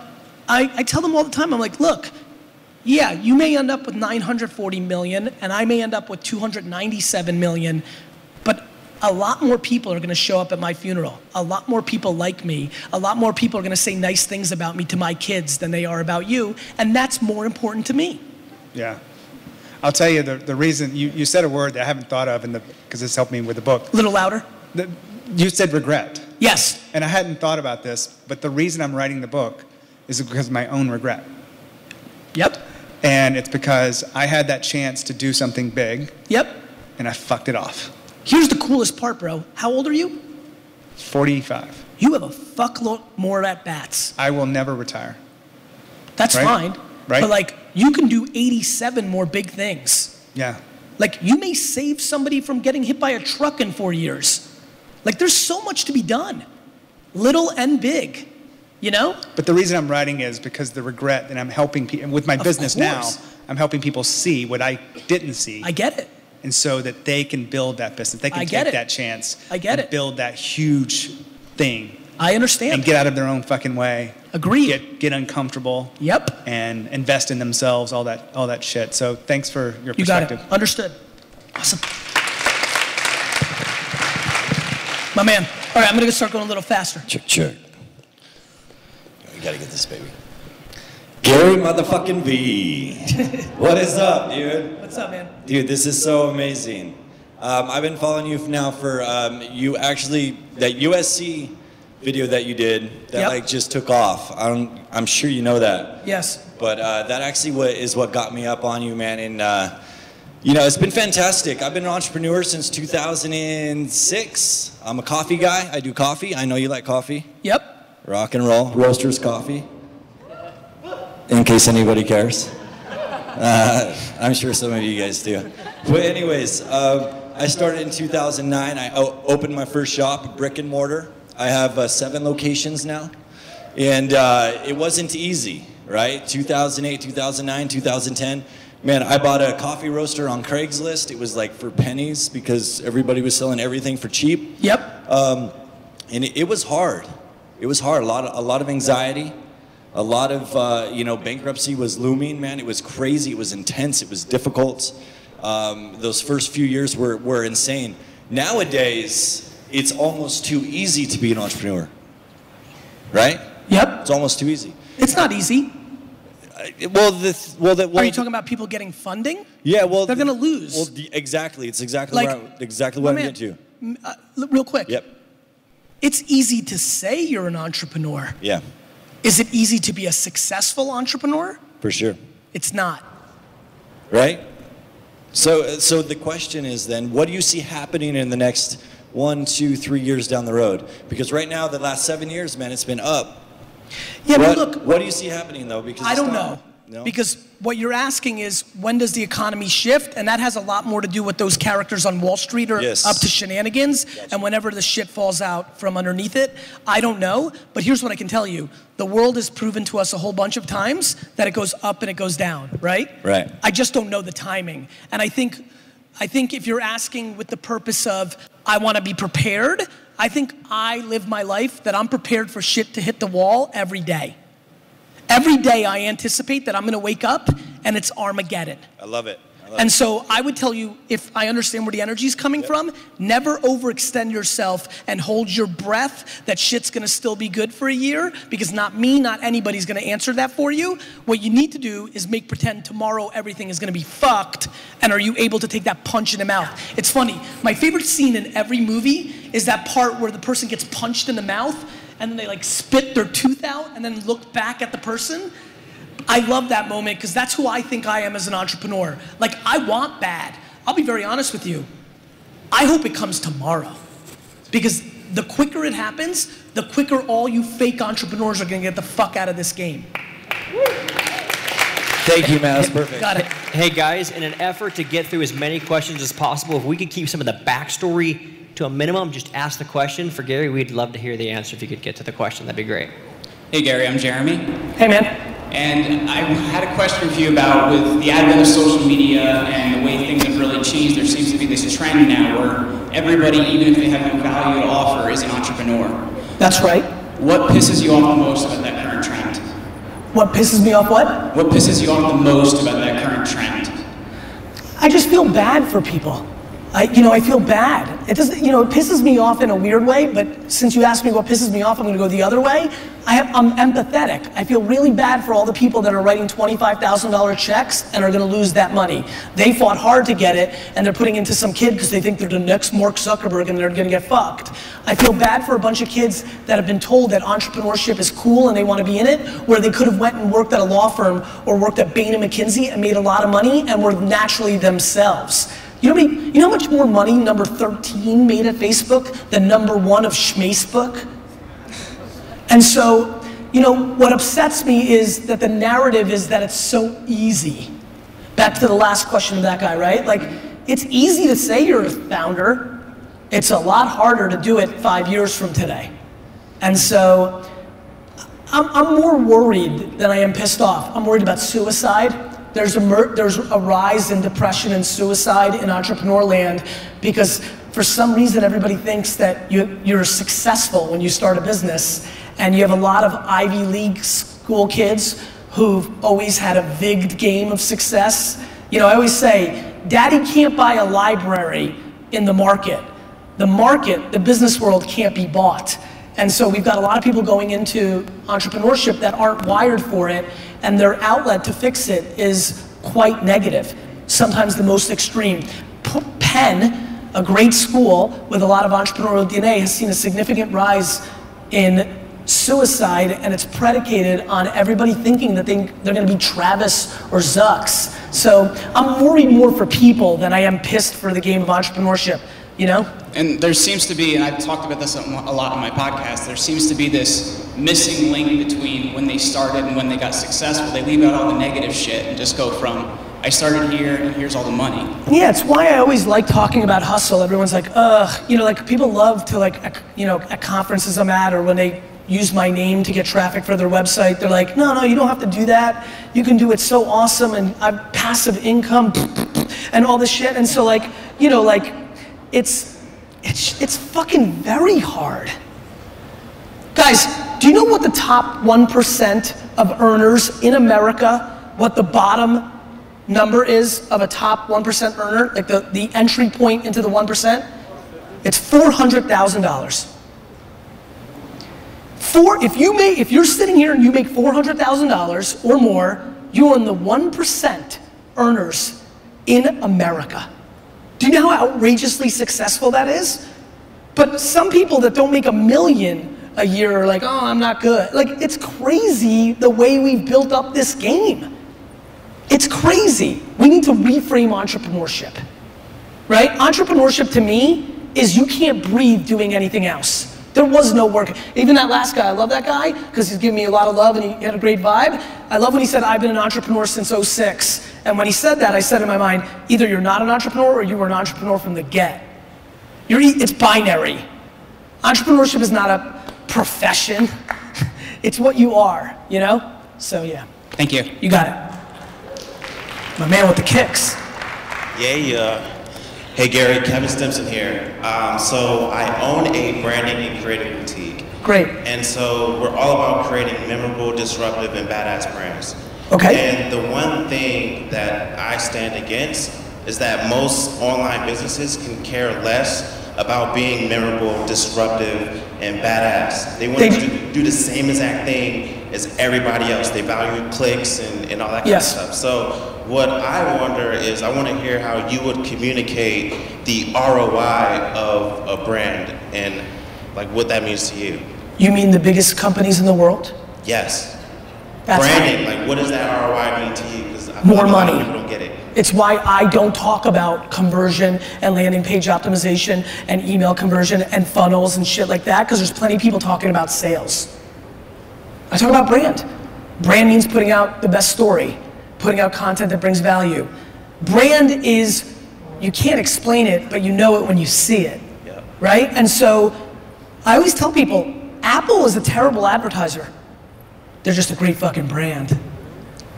I, I tell them all the time, I'm like, look, yeah, you may end up with 940 million, and I may end up with 297 million, a lot more people are gonna show up at my funeral. A lot more people like me. A lot more people are gonna say nice things about me to my kids than they are about you, and that's more important to me. Yeah. I'll tell you the, the reason you, you said a word that I haven't thought of in the because it's helped me with the book. A little louder. The, you said regret. Yes. And I hadn't thought about this, but the reason I'm writing the book is because of my own regret. Yep. And it's because I had that chance to do something big Yep. and I fucked it off. Here's the coolest part, bro. How old are you? 45. You have a fuckload more at bats. I will never retire. That's Right. fine. Right. But like, you can do 87 more big things. Yeah. Like, you may save somebody from getting hit by a truck in four years. Like, there's so much to be done, little and big, you know? But the reason I'm writing is because the regret that I'm helping people with my Of business now, course. I'm helping people see what I didn't see. I get it. And so that they can build that business. They can I get take it. that chance. I get and it. Build that huge thing I understand. and get out of their own fucking way. Agree. Get get uncomfortable. Yep. And invest in themselves, all that all that shit. So thanks for your You got perspective. it. Understood. Awesome. My man. All right, I'm gonna start going a little faster. Check, check. We gotta get this baby. Gary motherfucking V. what is up, dude? What's up, man? Dude, this is so amazing. Um, I've been following you now for um, you actually that USC video that you did that Yep. like just took off. I'm I'm sure you know that. Yes. But uh, that actually what is what got me up on you, man. And uh, you know, it's been fantastic. I've been an entrepreneur since 2006. I'm a coffee guy. I do coffee. I know you like coffee. Yep. Rock and roll. Roasters coffee. In case anybody cares. Uh, I'm sure some of you guys do. But anyways, uh, I started in 2009. I o- opened my first shop, brick and mortar. I have uh, seven locations now. And uh, it wasn't easy, right? 2008, 2009, 2010. Man, I bought a coffee roaster on Craigslist. It was like for pennies because everybody was selling everything for cheap. Yep. Um, and it, it was hard. It was hard. A lot of, a lot of anxiety. A lot of, uh, you know, bankruptcy was looming, man. It was crazy. It was intense. It was difficult. Um, those first few years were, were insane. Nowadays, it's almost too easy to be an entrepreneur, right? Yep. It's almost too easy. It's not easy. Well, the, well, the, well, Are you talking about people getting funding? Yeah, well, They're gonna lose. Well, the- exactly. It's exactly Like, where I, exactly what I'm getting to. Uh, real quick. Yep. It's easy to say you're an entrepreneur. Yeah, Is it easy to be a successful entrepreneur? for sure. It's not. right? So, so the question is then, what do you see happening in the next one, two, three years down the road? Because right now, the last seven years, man, it's been up. Yeah, what, but look, what do you see happening though? Because I don't not- know. No? Because what you're asking is when does the economy shift? And that has a lot more to do with those characters on Wall Street are Yes. up to shenanigans. And whenever the shit falls out from underneath it, I don't know. But here's what I can tell you the world has proven to us a whole bunch of times that it goes up and it goes down, right? Right. I just don't know the timing. And I think, I think if you're asking with the purpose of, I want to be prepared, I think I live my life that I'm prepared for shit to hit the wall every day. Every day I anticipate that I'm going to wake up and it's Armageddon. I love it. I love And it. so I would tell you, if I understand where the energy is coming from, never overextend yourself and hold your breath that shit's gonna still be good for a year, because not me, not anybody's gonna answer that for you. What you need to do is make pretend tomorrow everything is gonna be fucked, and are you able to take that punch in the mouth? It's funny, my favorite scene in every movie is that part where the person gets punched in the mouth, and then they like spit their tooth out and then look back at the person. I love that moment because that's who I think I am as an entrepreneur. Like, I want bad. I'll be very honest with you. I hope it comes tomorrow because the quicker it happens, the quicker all you fake entrepreneurs are gonna get the fuck out of this game. Thank you, man. That's perfect. Got it. Hey guys, in an effort to get through as many questions as possible, if we could keep some of the backstory to a minimum, just ask the question. For Gary, we'd love to hear the answer if you could get to the question. That'd be great. Hey Gary, I'm Jeremy. Hey man. And I had a question for you about with the advent of social media and the way things have really changed, there seems to be this trend now where everybody, even if they have no value to offer, is an entrepreneur. That's right. What pisses you off the most about that current trend? What pisses me off what? What pisses you off the most about that current trend? I just feel bad for people. I, you know, I feel bad. It doesn't, you know, it pisses me off in a weird way, but since you asked me what pisses me off, I'm gonna go the other way. I I'm empathetic. I feel really bad for all the people that are writing $25,000 checks and are gonna lose that money. They fought hard to get it, and they're putting it into some kid because they think they're the next Mark Zuckerberg and they're gonna get fucked. I feel bad for a bunch of kids that have been told that entrepreneurship is cool and they wanna be in it, where they could have went and worked at a law firm or worked at Bain and McKinsey and made a lot of money and were naturally themselves. You know, many, you know how much more money number 13 made at Facebook than number one of Schmacebook? And so, you know, what upsets me is that the narrative is that it's so easy. Back to the last question of that guy, right? Like, it's easy to say you're a founder. It's a lot harder to do it five years from today. And so, I'm, I'm more worried than I am pissed off. I'm worried about suicide. There's a, there's a rise in depression and suicide in entrepreneur land because for some reason everybody thinks that you, you're successful when you start a business and you have a lot of Ivy League school kids who've always had a vigged game of success. You know, I always say, daddy can't buy a library in the market. The market, the business world can't be bought. And so we've got a lot of people going into entrepreneurship that aren't wired for it, and their outlet to fix it is quite negative, sometimes the most extreme. P- Penn, a great school with a lot of entrepreneurial DNA, has seen a significant rise in suicide, and it's predicated on everybody thinking that they, they're gonna be Travis or Zucks. So I'm worried more for people than I am pissed for the game of entrepreneurship, you know? And there seems to be, and I've talked about this a lot on my podcast, there seems to be this missing link between when they started and when they got successful. They leave out all the negative shit and just go from I started here, and here's all the money. Yeah, it's why I always like talking about hustle. Everyone's like, ugh, you know, like people love to like, you know, at conferences I'm at or when they use my name to get traffic for their website, they're like, no, no, you don't have to do that. You can do it so awesome and I've passive income and all this shit. And so like, you know, like it's, it's, it's fucking very hard. Guys, do you know what the top 1% of earners in America, what the bottom number is of a top 1% earner, like the, the entry point into the 1%? It's $400,000. Four, if you make, if you're sitting here and you make $400,000 or more, you're in the 1% earners in America. Do you know how outrageously successful that is? But some people that don't make a million a year are like, oh, I'm not good. Like, it's crazy the way we've built up this game. It's crazy. We need to reframe entrepreneurship, right? Entrepreneurship to me is you can't breathe doing anything else. There was no work. Even that last guy, I love that guy because he's giving me a lot of love and he had a great vibe. I love when he said, I've been an entrepreneur since 06. And when he said that, I said in my mind, either you're not an entrepreneur or you were an entrepreneur from the get. You're, e- it's binary. Entrepreneurship is not a profession. It's what you are, you know? So yeah, Thank you. you got it. My man with the kicks. Yeah, yeah. Hey Gary, Kevin Stimson here. Um, so I own a branding and creative boutique. Great. And so we're all about creating memorable, disruptive, and badass brands. Okay. And the one thing that I stand against is that most online businesses can care less about being memorable, disruptive, and badass. They want They- to do, the same exact thing as everybody else. They value clicks and, and all that kind Yes. of stuff. So what I wonder is I want to hear how you would communicate the ROI of a brand and like what that means to you. You mean the biggest companies in the world? Yes. That's Branding, like what does that ROI mean to you? Because More money. people don't get it. It's why I don't talk about conversion and landing page optimization and email conversion and funnels and shit like that because there's plenty of people talking about sales. I talk about brand. Brand means putting out the best story, putting out content that brings value. Brand is, you can't explain it, but you know it when you see it, right? And so I always tell people Apple is a terrible advertiser, they're just a great fucking brand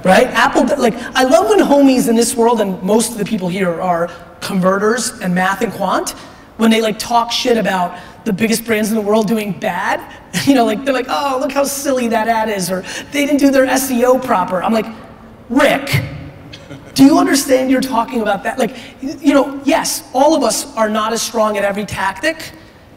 right? Apple, like, I love when homies in this world, and most of the people here are converters and math and quant, when they like talk shit about the biggest brands in the world doing bad. You know, like, they're like, oh, look how silly that ad is, or they didn't do their SEO proper. I'm like, Rick, do you understand you're talking about that? Like, you know, yes, all of us are not as strong at every tactic,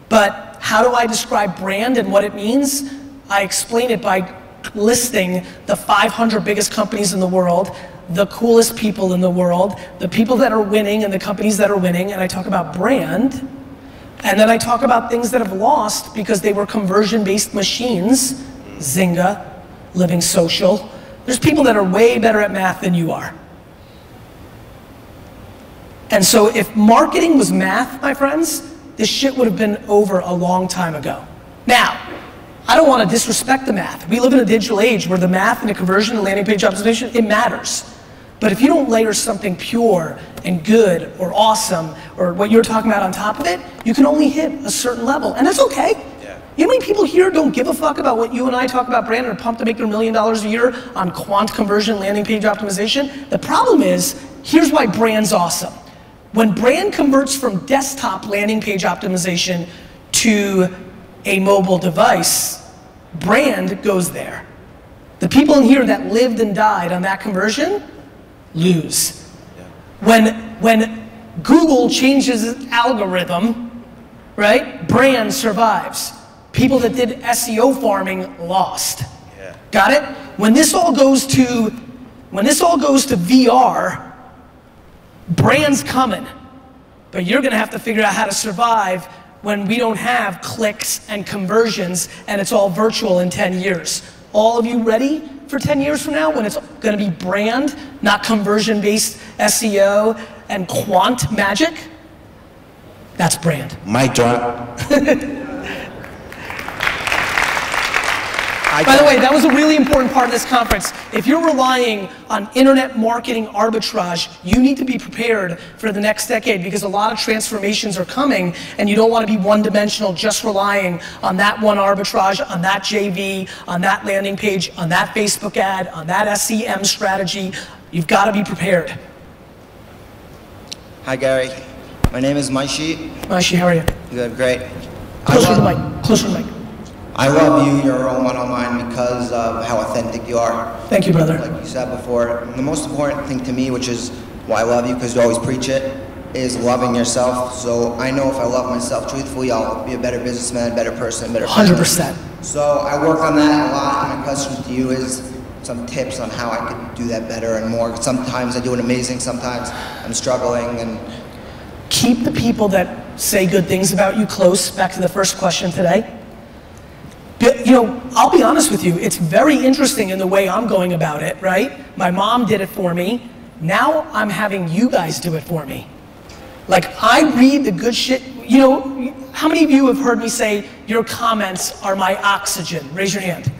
but how do I describe brand and what it means? I explain it by listing the 500 biggest companies in the world, the coolest people in the world, the people that are winning and the companies that are winning, and I talk about brand. And then I talk about things that have lost because they were conversion based machines Zynga, Living Social. There's people that are way better at math than you are. And so if marketing was math, my friends, this shit would have been over a long time ago. Now, I don't want to disrespect the math. We live in a digital age where the math and the conversion and landing page optimization, it matters. But if you don't layer something pure and good or awesome or what you're talking about on top of it, you can only hit a certain level. And that's okay. You know how many people here don't give a fuck about what you and I talk about, Brandon, are pumped to make their million dollars a year on quant conversion, landing page optimization? The problem is, here's why brand's awesome. When brand converts from desktop landing page optimization to a mobile device, brand goes there. The people in here that lived and died on that conversion lose. When, when Google changes its algorithm, right, brand survives. People that did SEO farming lost. Got it? When this all goes to when this all goes to VR, brand's coming. But you're gonna have to figure out how to survive when we don't have clicks and conversions and it's all virtual in 10 years. All of you ready for 10 years from now when it's gonna be brand, not conversion based SEO and quant magic? That's brand. Mic drop. By the way, that was a really important part of this conference. If you're relying on internet marketing arbitrage, you need to be prepared for the next decade because a lot of transformations are coming and you don't want to be one dimensional just relying on that one arbitrage, on that JV, on that landing page, on that Facebook ad, on that SEM strategy. You've got to be prepared. Hi, Gary. My name is Maishi. Maishi, how are you? Good, great. Closer to the love, mic. Closer to the mic. I love you. You're a role model of mine because of how authentic you are. Thank you, brother. Like you said before, the most important thing to me, which is why I love you, because you always preach it, is loving yourself. So I know if I love myself truthfully, I'll be a better businessman, better person, better. 100%. So I work on that a lot. And my question to you is some tips on how I could do that better and more. Sometimes I do it amazing. Sometimes I'm struggling, and keep the people that say good things about you close. Back to the first question today. You know, I'll be honest with you, it's very interesting in the way I'm going about it, right? My mom did it for me. Now I'm having you guys do it for me. Like, I read the good shit. You know, how many of you have heard me say, your comments are my oxygen? Raise your hand.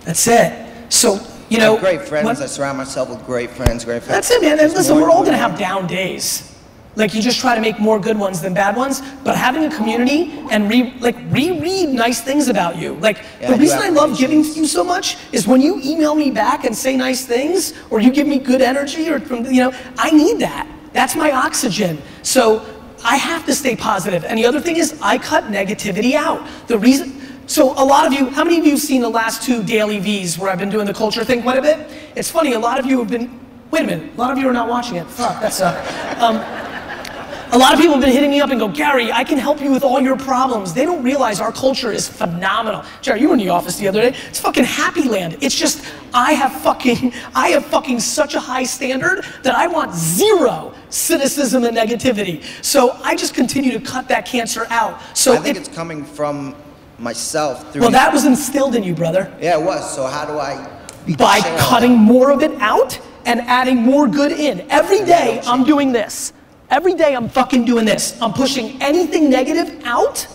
That's it. So, you I know. have great friends. what- I surround myself with great friends, great friends. that's it, man. And listen, we're all gonna have down days. Like you just try to make more good ones than bad ones, but having a community and re like reread nice things about you. Like Yeah, the reason I love giving to you so much is when you email me back and say nice things, or you give me good energy, or from you know, I need that. That's my oxygen. So I have to stay positive. And the other thing is I cut negativity out. The reason so a lot of you, how many of you have seen the last two DailyVees where I've been doing the culture thing quite a bit? It's funny, a lot of you have been, wait a minute, a lot of you are not watching it. Fuck, that's uh, um, a lot of people have been hitting me up and go, Gary, I can help you with all your problems. They don't realize our culture is phenomenal. Jerry, you were in the office the other day. It's fucking happy land. It's just, I have fucking, I have fucking such a high standard that I want zero cynicism and negativity. So I just continue to cut that cancer out. So I think it- it's coming from myself through. well, that was instilled in you, brother. Yeah, it was. So how do I? by shit out of cutting more of it out and adding more good in. Every day I'm doing this. Every day I'm fucking doing this. I'm pushing anything negative out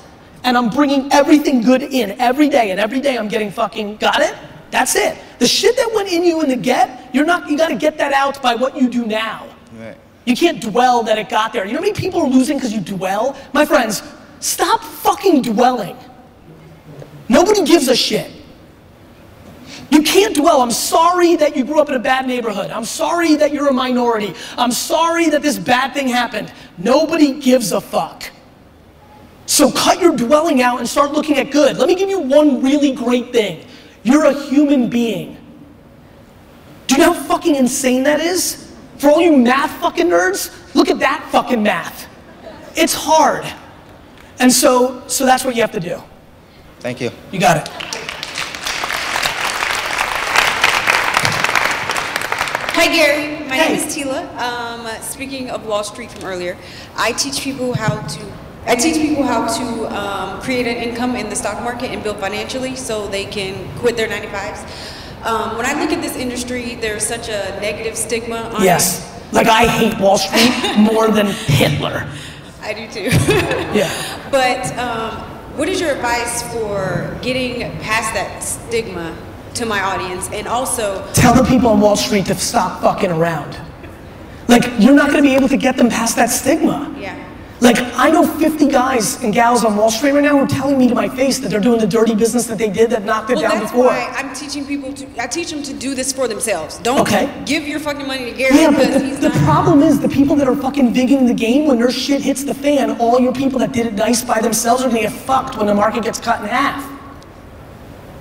and I'm bringing everything good in every day. And every day I'm getting fucking, got it? That's it. The shit that went in you in the get, you're not, you gotta get that out by what you do now. Right. You can't dwell that it got there. You know how many people are losing because you dwell? My friends, stop fucking dwelling. Nobody gives a shit. You can't dwell. I'm sorry that you grew up in a bad neighborhood. I'm sorry that you're a minority. I'm sorry that this bad thing happened. Nobody gives a fuck. So cut your dwelling out and start looking at good. Let me give you one really great thing. You're a human being. Do you know how fucking insane that is? For all you math fucking nerds, look at that fucking math. It's hard. And so, so that's what you have to do. Thank you. You got it. Hi, Gary. My name is Tila. Um, speaking of Wall Street from earlier, I teach people how to. I teach people how to um, create an income in the stock market and build financially so they can quit their 95s. Um, when I look at this industry, there's such a negative stigma on Yes. Like I hate Wall Street more than Hitler. I do too. Yeah. But um, what is your advice for getting past that stigma to my audience and also Tell the people on Wall Street to stop fucking around. Like, you're not gonna be able to get them past that stigma. Yeah. Like, I know 50 guys and gals on Wall Street right now who are telling me to my face that they're doing the dirty business that they did that knocked it Well, down that's before. why I'm teaching people to. I teach them to do this for themselves. Don't Okay. give your fucking money to Gary Yeah, but because the, he's the problem is the people that are fucking digging the game when their shit hits the fan, all your people that did it nice by themselves are gonna get fucked when the market gets cut in half.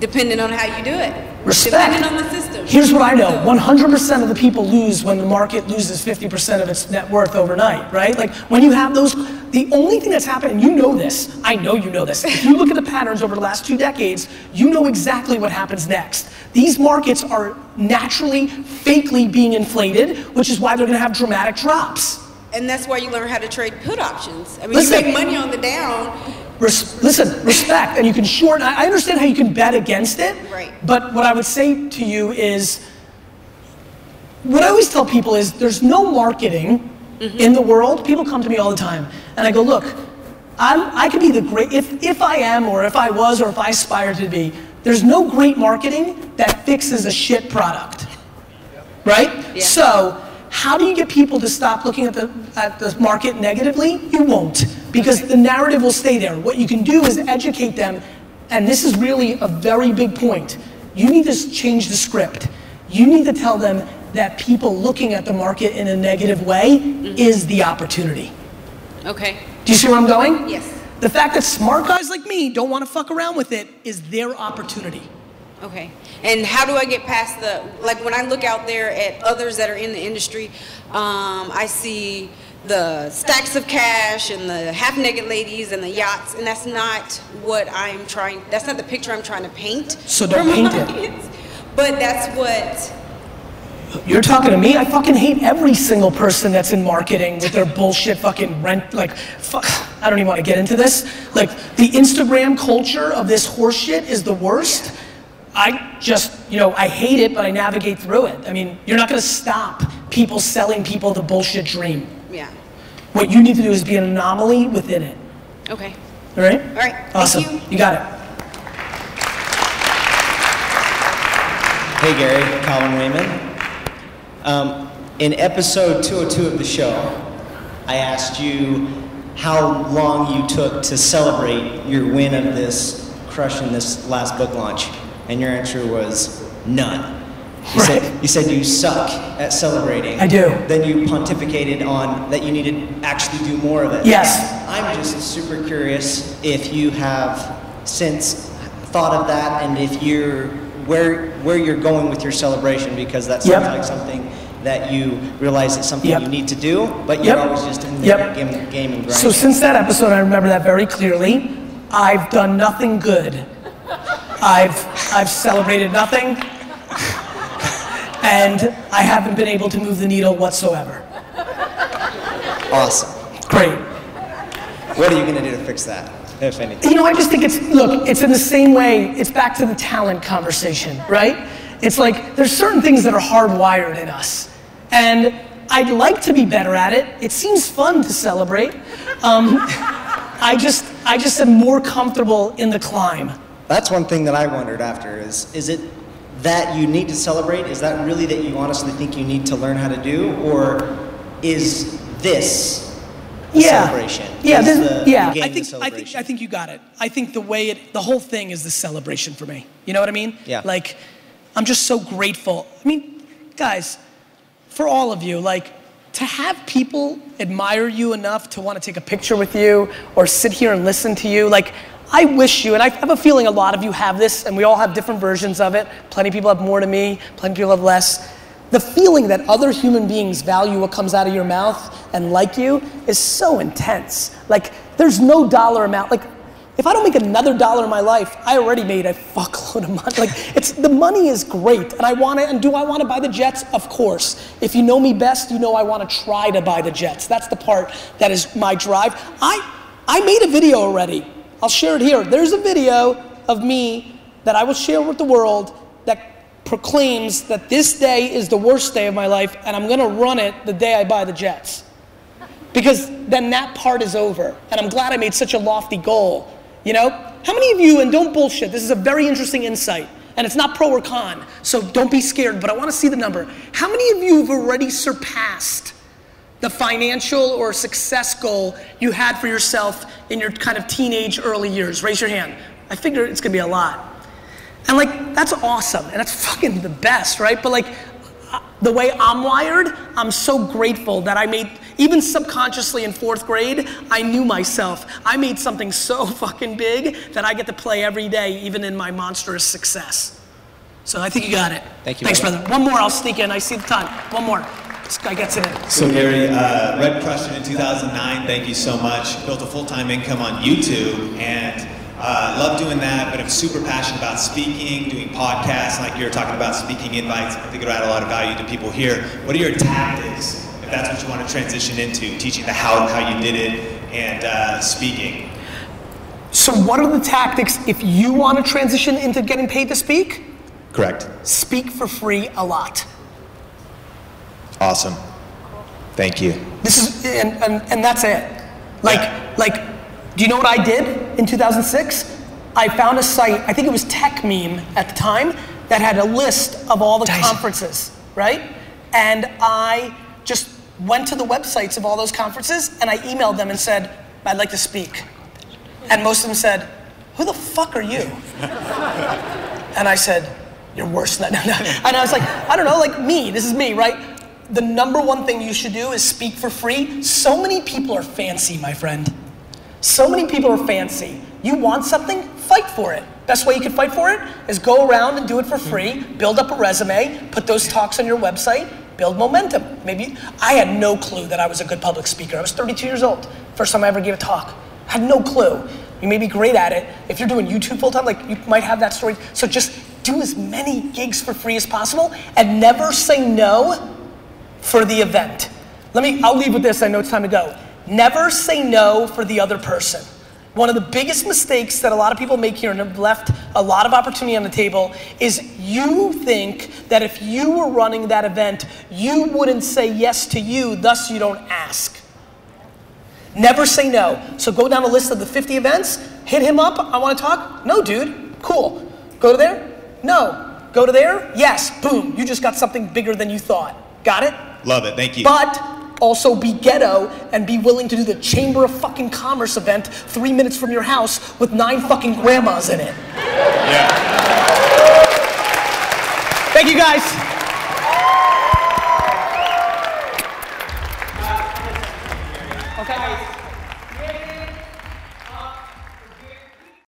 Depending on how you do it. Respect. Depending on the system. Here's what I know 100% of the people lose when the market loses 50% of its net worth overnight, right? Like when you have those, the only thing that's happening, you know this, I know you know this. If you look at the patterns over the last two decades, you know exactly what happens next. These markets are naturally, fakely being inflated, which is why they're gonna have dramatic drops. And that's why you learn how to trade put options. I mean, Listen. you make money on the down. Res- listen, respect, and you can short. I I understand how you can bet against it, Right. but what I would say to you is, what I always tell people is, there's no marketing mm-hmm. in the world. People come to me all the time, and I go, look, I'm, I could be the great. If if I am, or if I was, or if I aspire to be There's no great marketing that fixes a shit product. Right? Yeah. So, how do you get people to stop looking at the, at the market negatively? You won't, because the narrative will stay there. What you can do is educate them, and this is really a very big point. You need to change the script. You need to tell them that people looking at the market in a negative way is the opportunity. Okay. Do you see where I'm going? Yes. The fact that smart guys like me don't want to fuck around with it is their opportunity. Okay. And how do I get past the like when I look out there at others that are in the industry, um, I see the stacks of cash and the half-naked ladies and the yachts, and that's not what I'm trying. That's not the picture I'm trying to paint. So don't paint it. But that's what. You're talking to me? I fucking hate every single person that's in marketing with their bullshit fucking rent. Like, fuck, I don't even want to get into this. Like, the Instagram culture of this horseshit is the worst. I just, you know, I hate it, but I navigate through it. I mean, you're not gonna stop people selling people the bullshit dream. Yeah. What you need to do is be an anomaly within it. Okay. All right? All right. Thank Awesome. you. you got it. Hey Gary, Colin Raymond. Um, in episode 202 of the show, I asked you how long you took to celebrate your win of this crush in this last book launch, and your answer was none. You said you said you suck at celebrating. I do. Then you pontificated on that you need to actually do more of it. Yes. I'm just super curious if you have since thought of that and if you're where where you're going with your celebration because that sounds Yep. like something that you realize it's something Yep. you need to do, but you're Yep. always just in the Yep. game, game and grind. So since that episode, I remember that very clearly. I've done nothing good. I've I've celebrated nothing, and I haven't been able to move the needle whatsoever. awesome. Great. What are you gonna do to fix that, if anything? You know, I just think it's look. It's in the same way. It's back to the talent conversation, right? It's like there's certain things that are hardwired in us, and I'd like to be better at it. It seems fun to celebrate. Um, I just I just am more comfortable in the climb. That's one thing that I wondered after is is it that you need to celebrate? Is that really that you honestly think you need to learn how to do, or is this yeah. celebration? Yeah, Is this, the yeah. I think I think I think you got it. I think the way it, the whole thing is the celebration for me. You know what I mean? Yeah. Like, I'm just so grateful. I mean, guys, for all of you, like, to have people admire you enough to want to take a picture with you or sit here and listen to you, like. I wish you, and I have a feeling a lot of you have this, and we all have different versions of it. Plenty of people have more to me, plenty of people have less. The feeling that other human beings value what comes out of your mouth and like you is so intense. Like, there's no dollar amount. Like, if I don't make another dollar in my life, I already made a fuckload of money. Like, it's the money is great, and I want it. And do I want to buy the Jets? Of course. If you know me best, you know I want to try to buy the Jets. That's the part that is my drive. I I made a video already. I'll share it here. There's a video of me that I will share with the world that proclaims that this day is the worst day of my life, and I'm gonna run it the day I buy the Jets. Because then that part is over. And I'm glad I made such a lofty goal. You know? How many of you, and don't bullshit, this is a very interesting insight, and it's not pro or con, so don't be scared, but I wanna see the number. How many of you have already surpassed the financial or success goal you had for yourself in your kind of teenage early years? Raise your hand. I figure it's gonna be a lot. And like, that's awesome, and that's fucking the best, right? But like, uh, the way I'm wired, I'm so grateful that I made, even subconsciously in fourth grade, I knew myself. I made something so fucking big that I get to play every day, even in my monstrous success. So I think you got it. Thank you, Thanks, brother. brother. One more, I'll sneak in. I see the time. One more. This guy gets it in. So Gary, uh, Read crushed it in 2009. Thank you so much. Built a full-time income on YouTube and uh, love doing that. But I'm super passionate about speaking, doing podcasts, like you're talking about speaking invites. I think it'll add a lot of value to people here. What are your tactics, if that's what you want to transition into, teaching the how, how you did it, and uh, speaking? So, what are the tactics if you want to transition into getting paid to speak? Correct. Speak for free a lot. Awesome. Thank you. This is, and, and, and that's it. Like, like, do you know what I did in 2006? I found a site, I think it was Techmeme at the time, that had a list of all the conferences, right? And I just went to the websites of all those conferences and I emailed them and said, I'd like to speak. And most of them said, Who the fuck are you? And I said, You're worse than that. No, no. And I was like, I don't know, like me, this is me, right? The number one thing you should do is speak for free. So many people are fancy, my friend. So many people are fancy. You want something, fight for it. Best way you can fight for it is go around and do it for hmm. free, build up a resume, put those talks on your website, build momentum. Maybe I had no clue that I was a good public speaker. I was 32 years old, first time I ever gave a talk. Had no clue. You may be great at it. If you're doing YouTube full time, like you might have that story. So just do as many gigs for free as possible and never say no for the event. Let me, I'll leave with this, I know it's time to go. Never say no for the other person. One of the biggest mistakes that a lot of people make here and have left a lot of opportunity on the table is you think that if you were running that event, you wouldn't say yes to you, thus you don't ask. Never say no. So go down the list of the 50 events, hit him up. I want to talk. No, dude. Cool. Go to there? No. Go to there? Yes. Boom. You just got something bigger than you thought. Got it? Love it. Thank you. But also be ghetto and be willing to do the Chamber of fucking Commerce event three minutes from your house with nine fucking grandmas in it. Yeah. Thank you guys.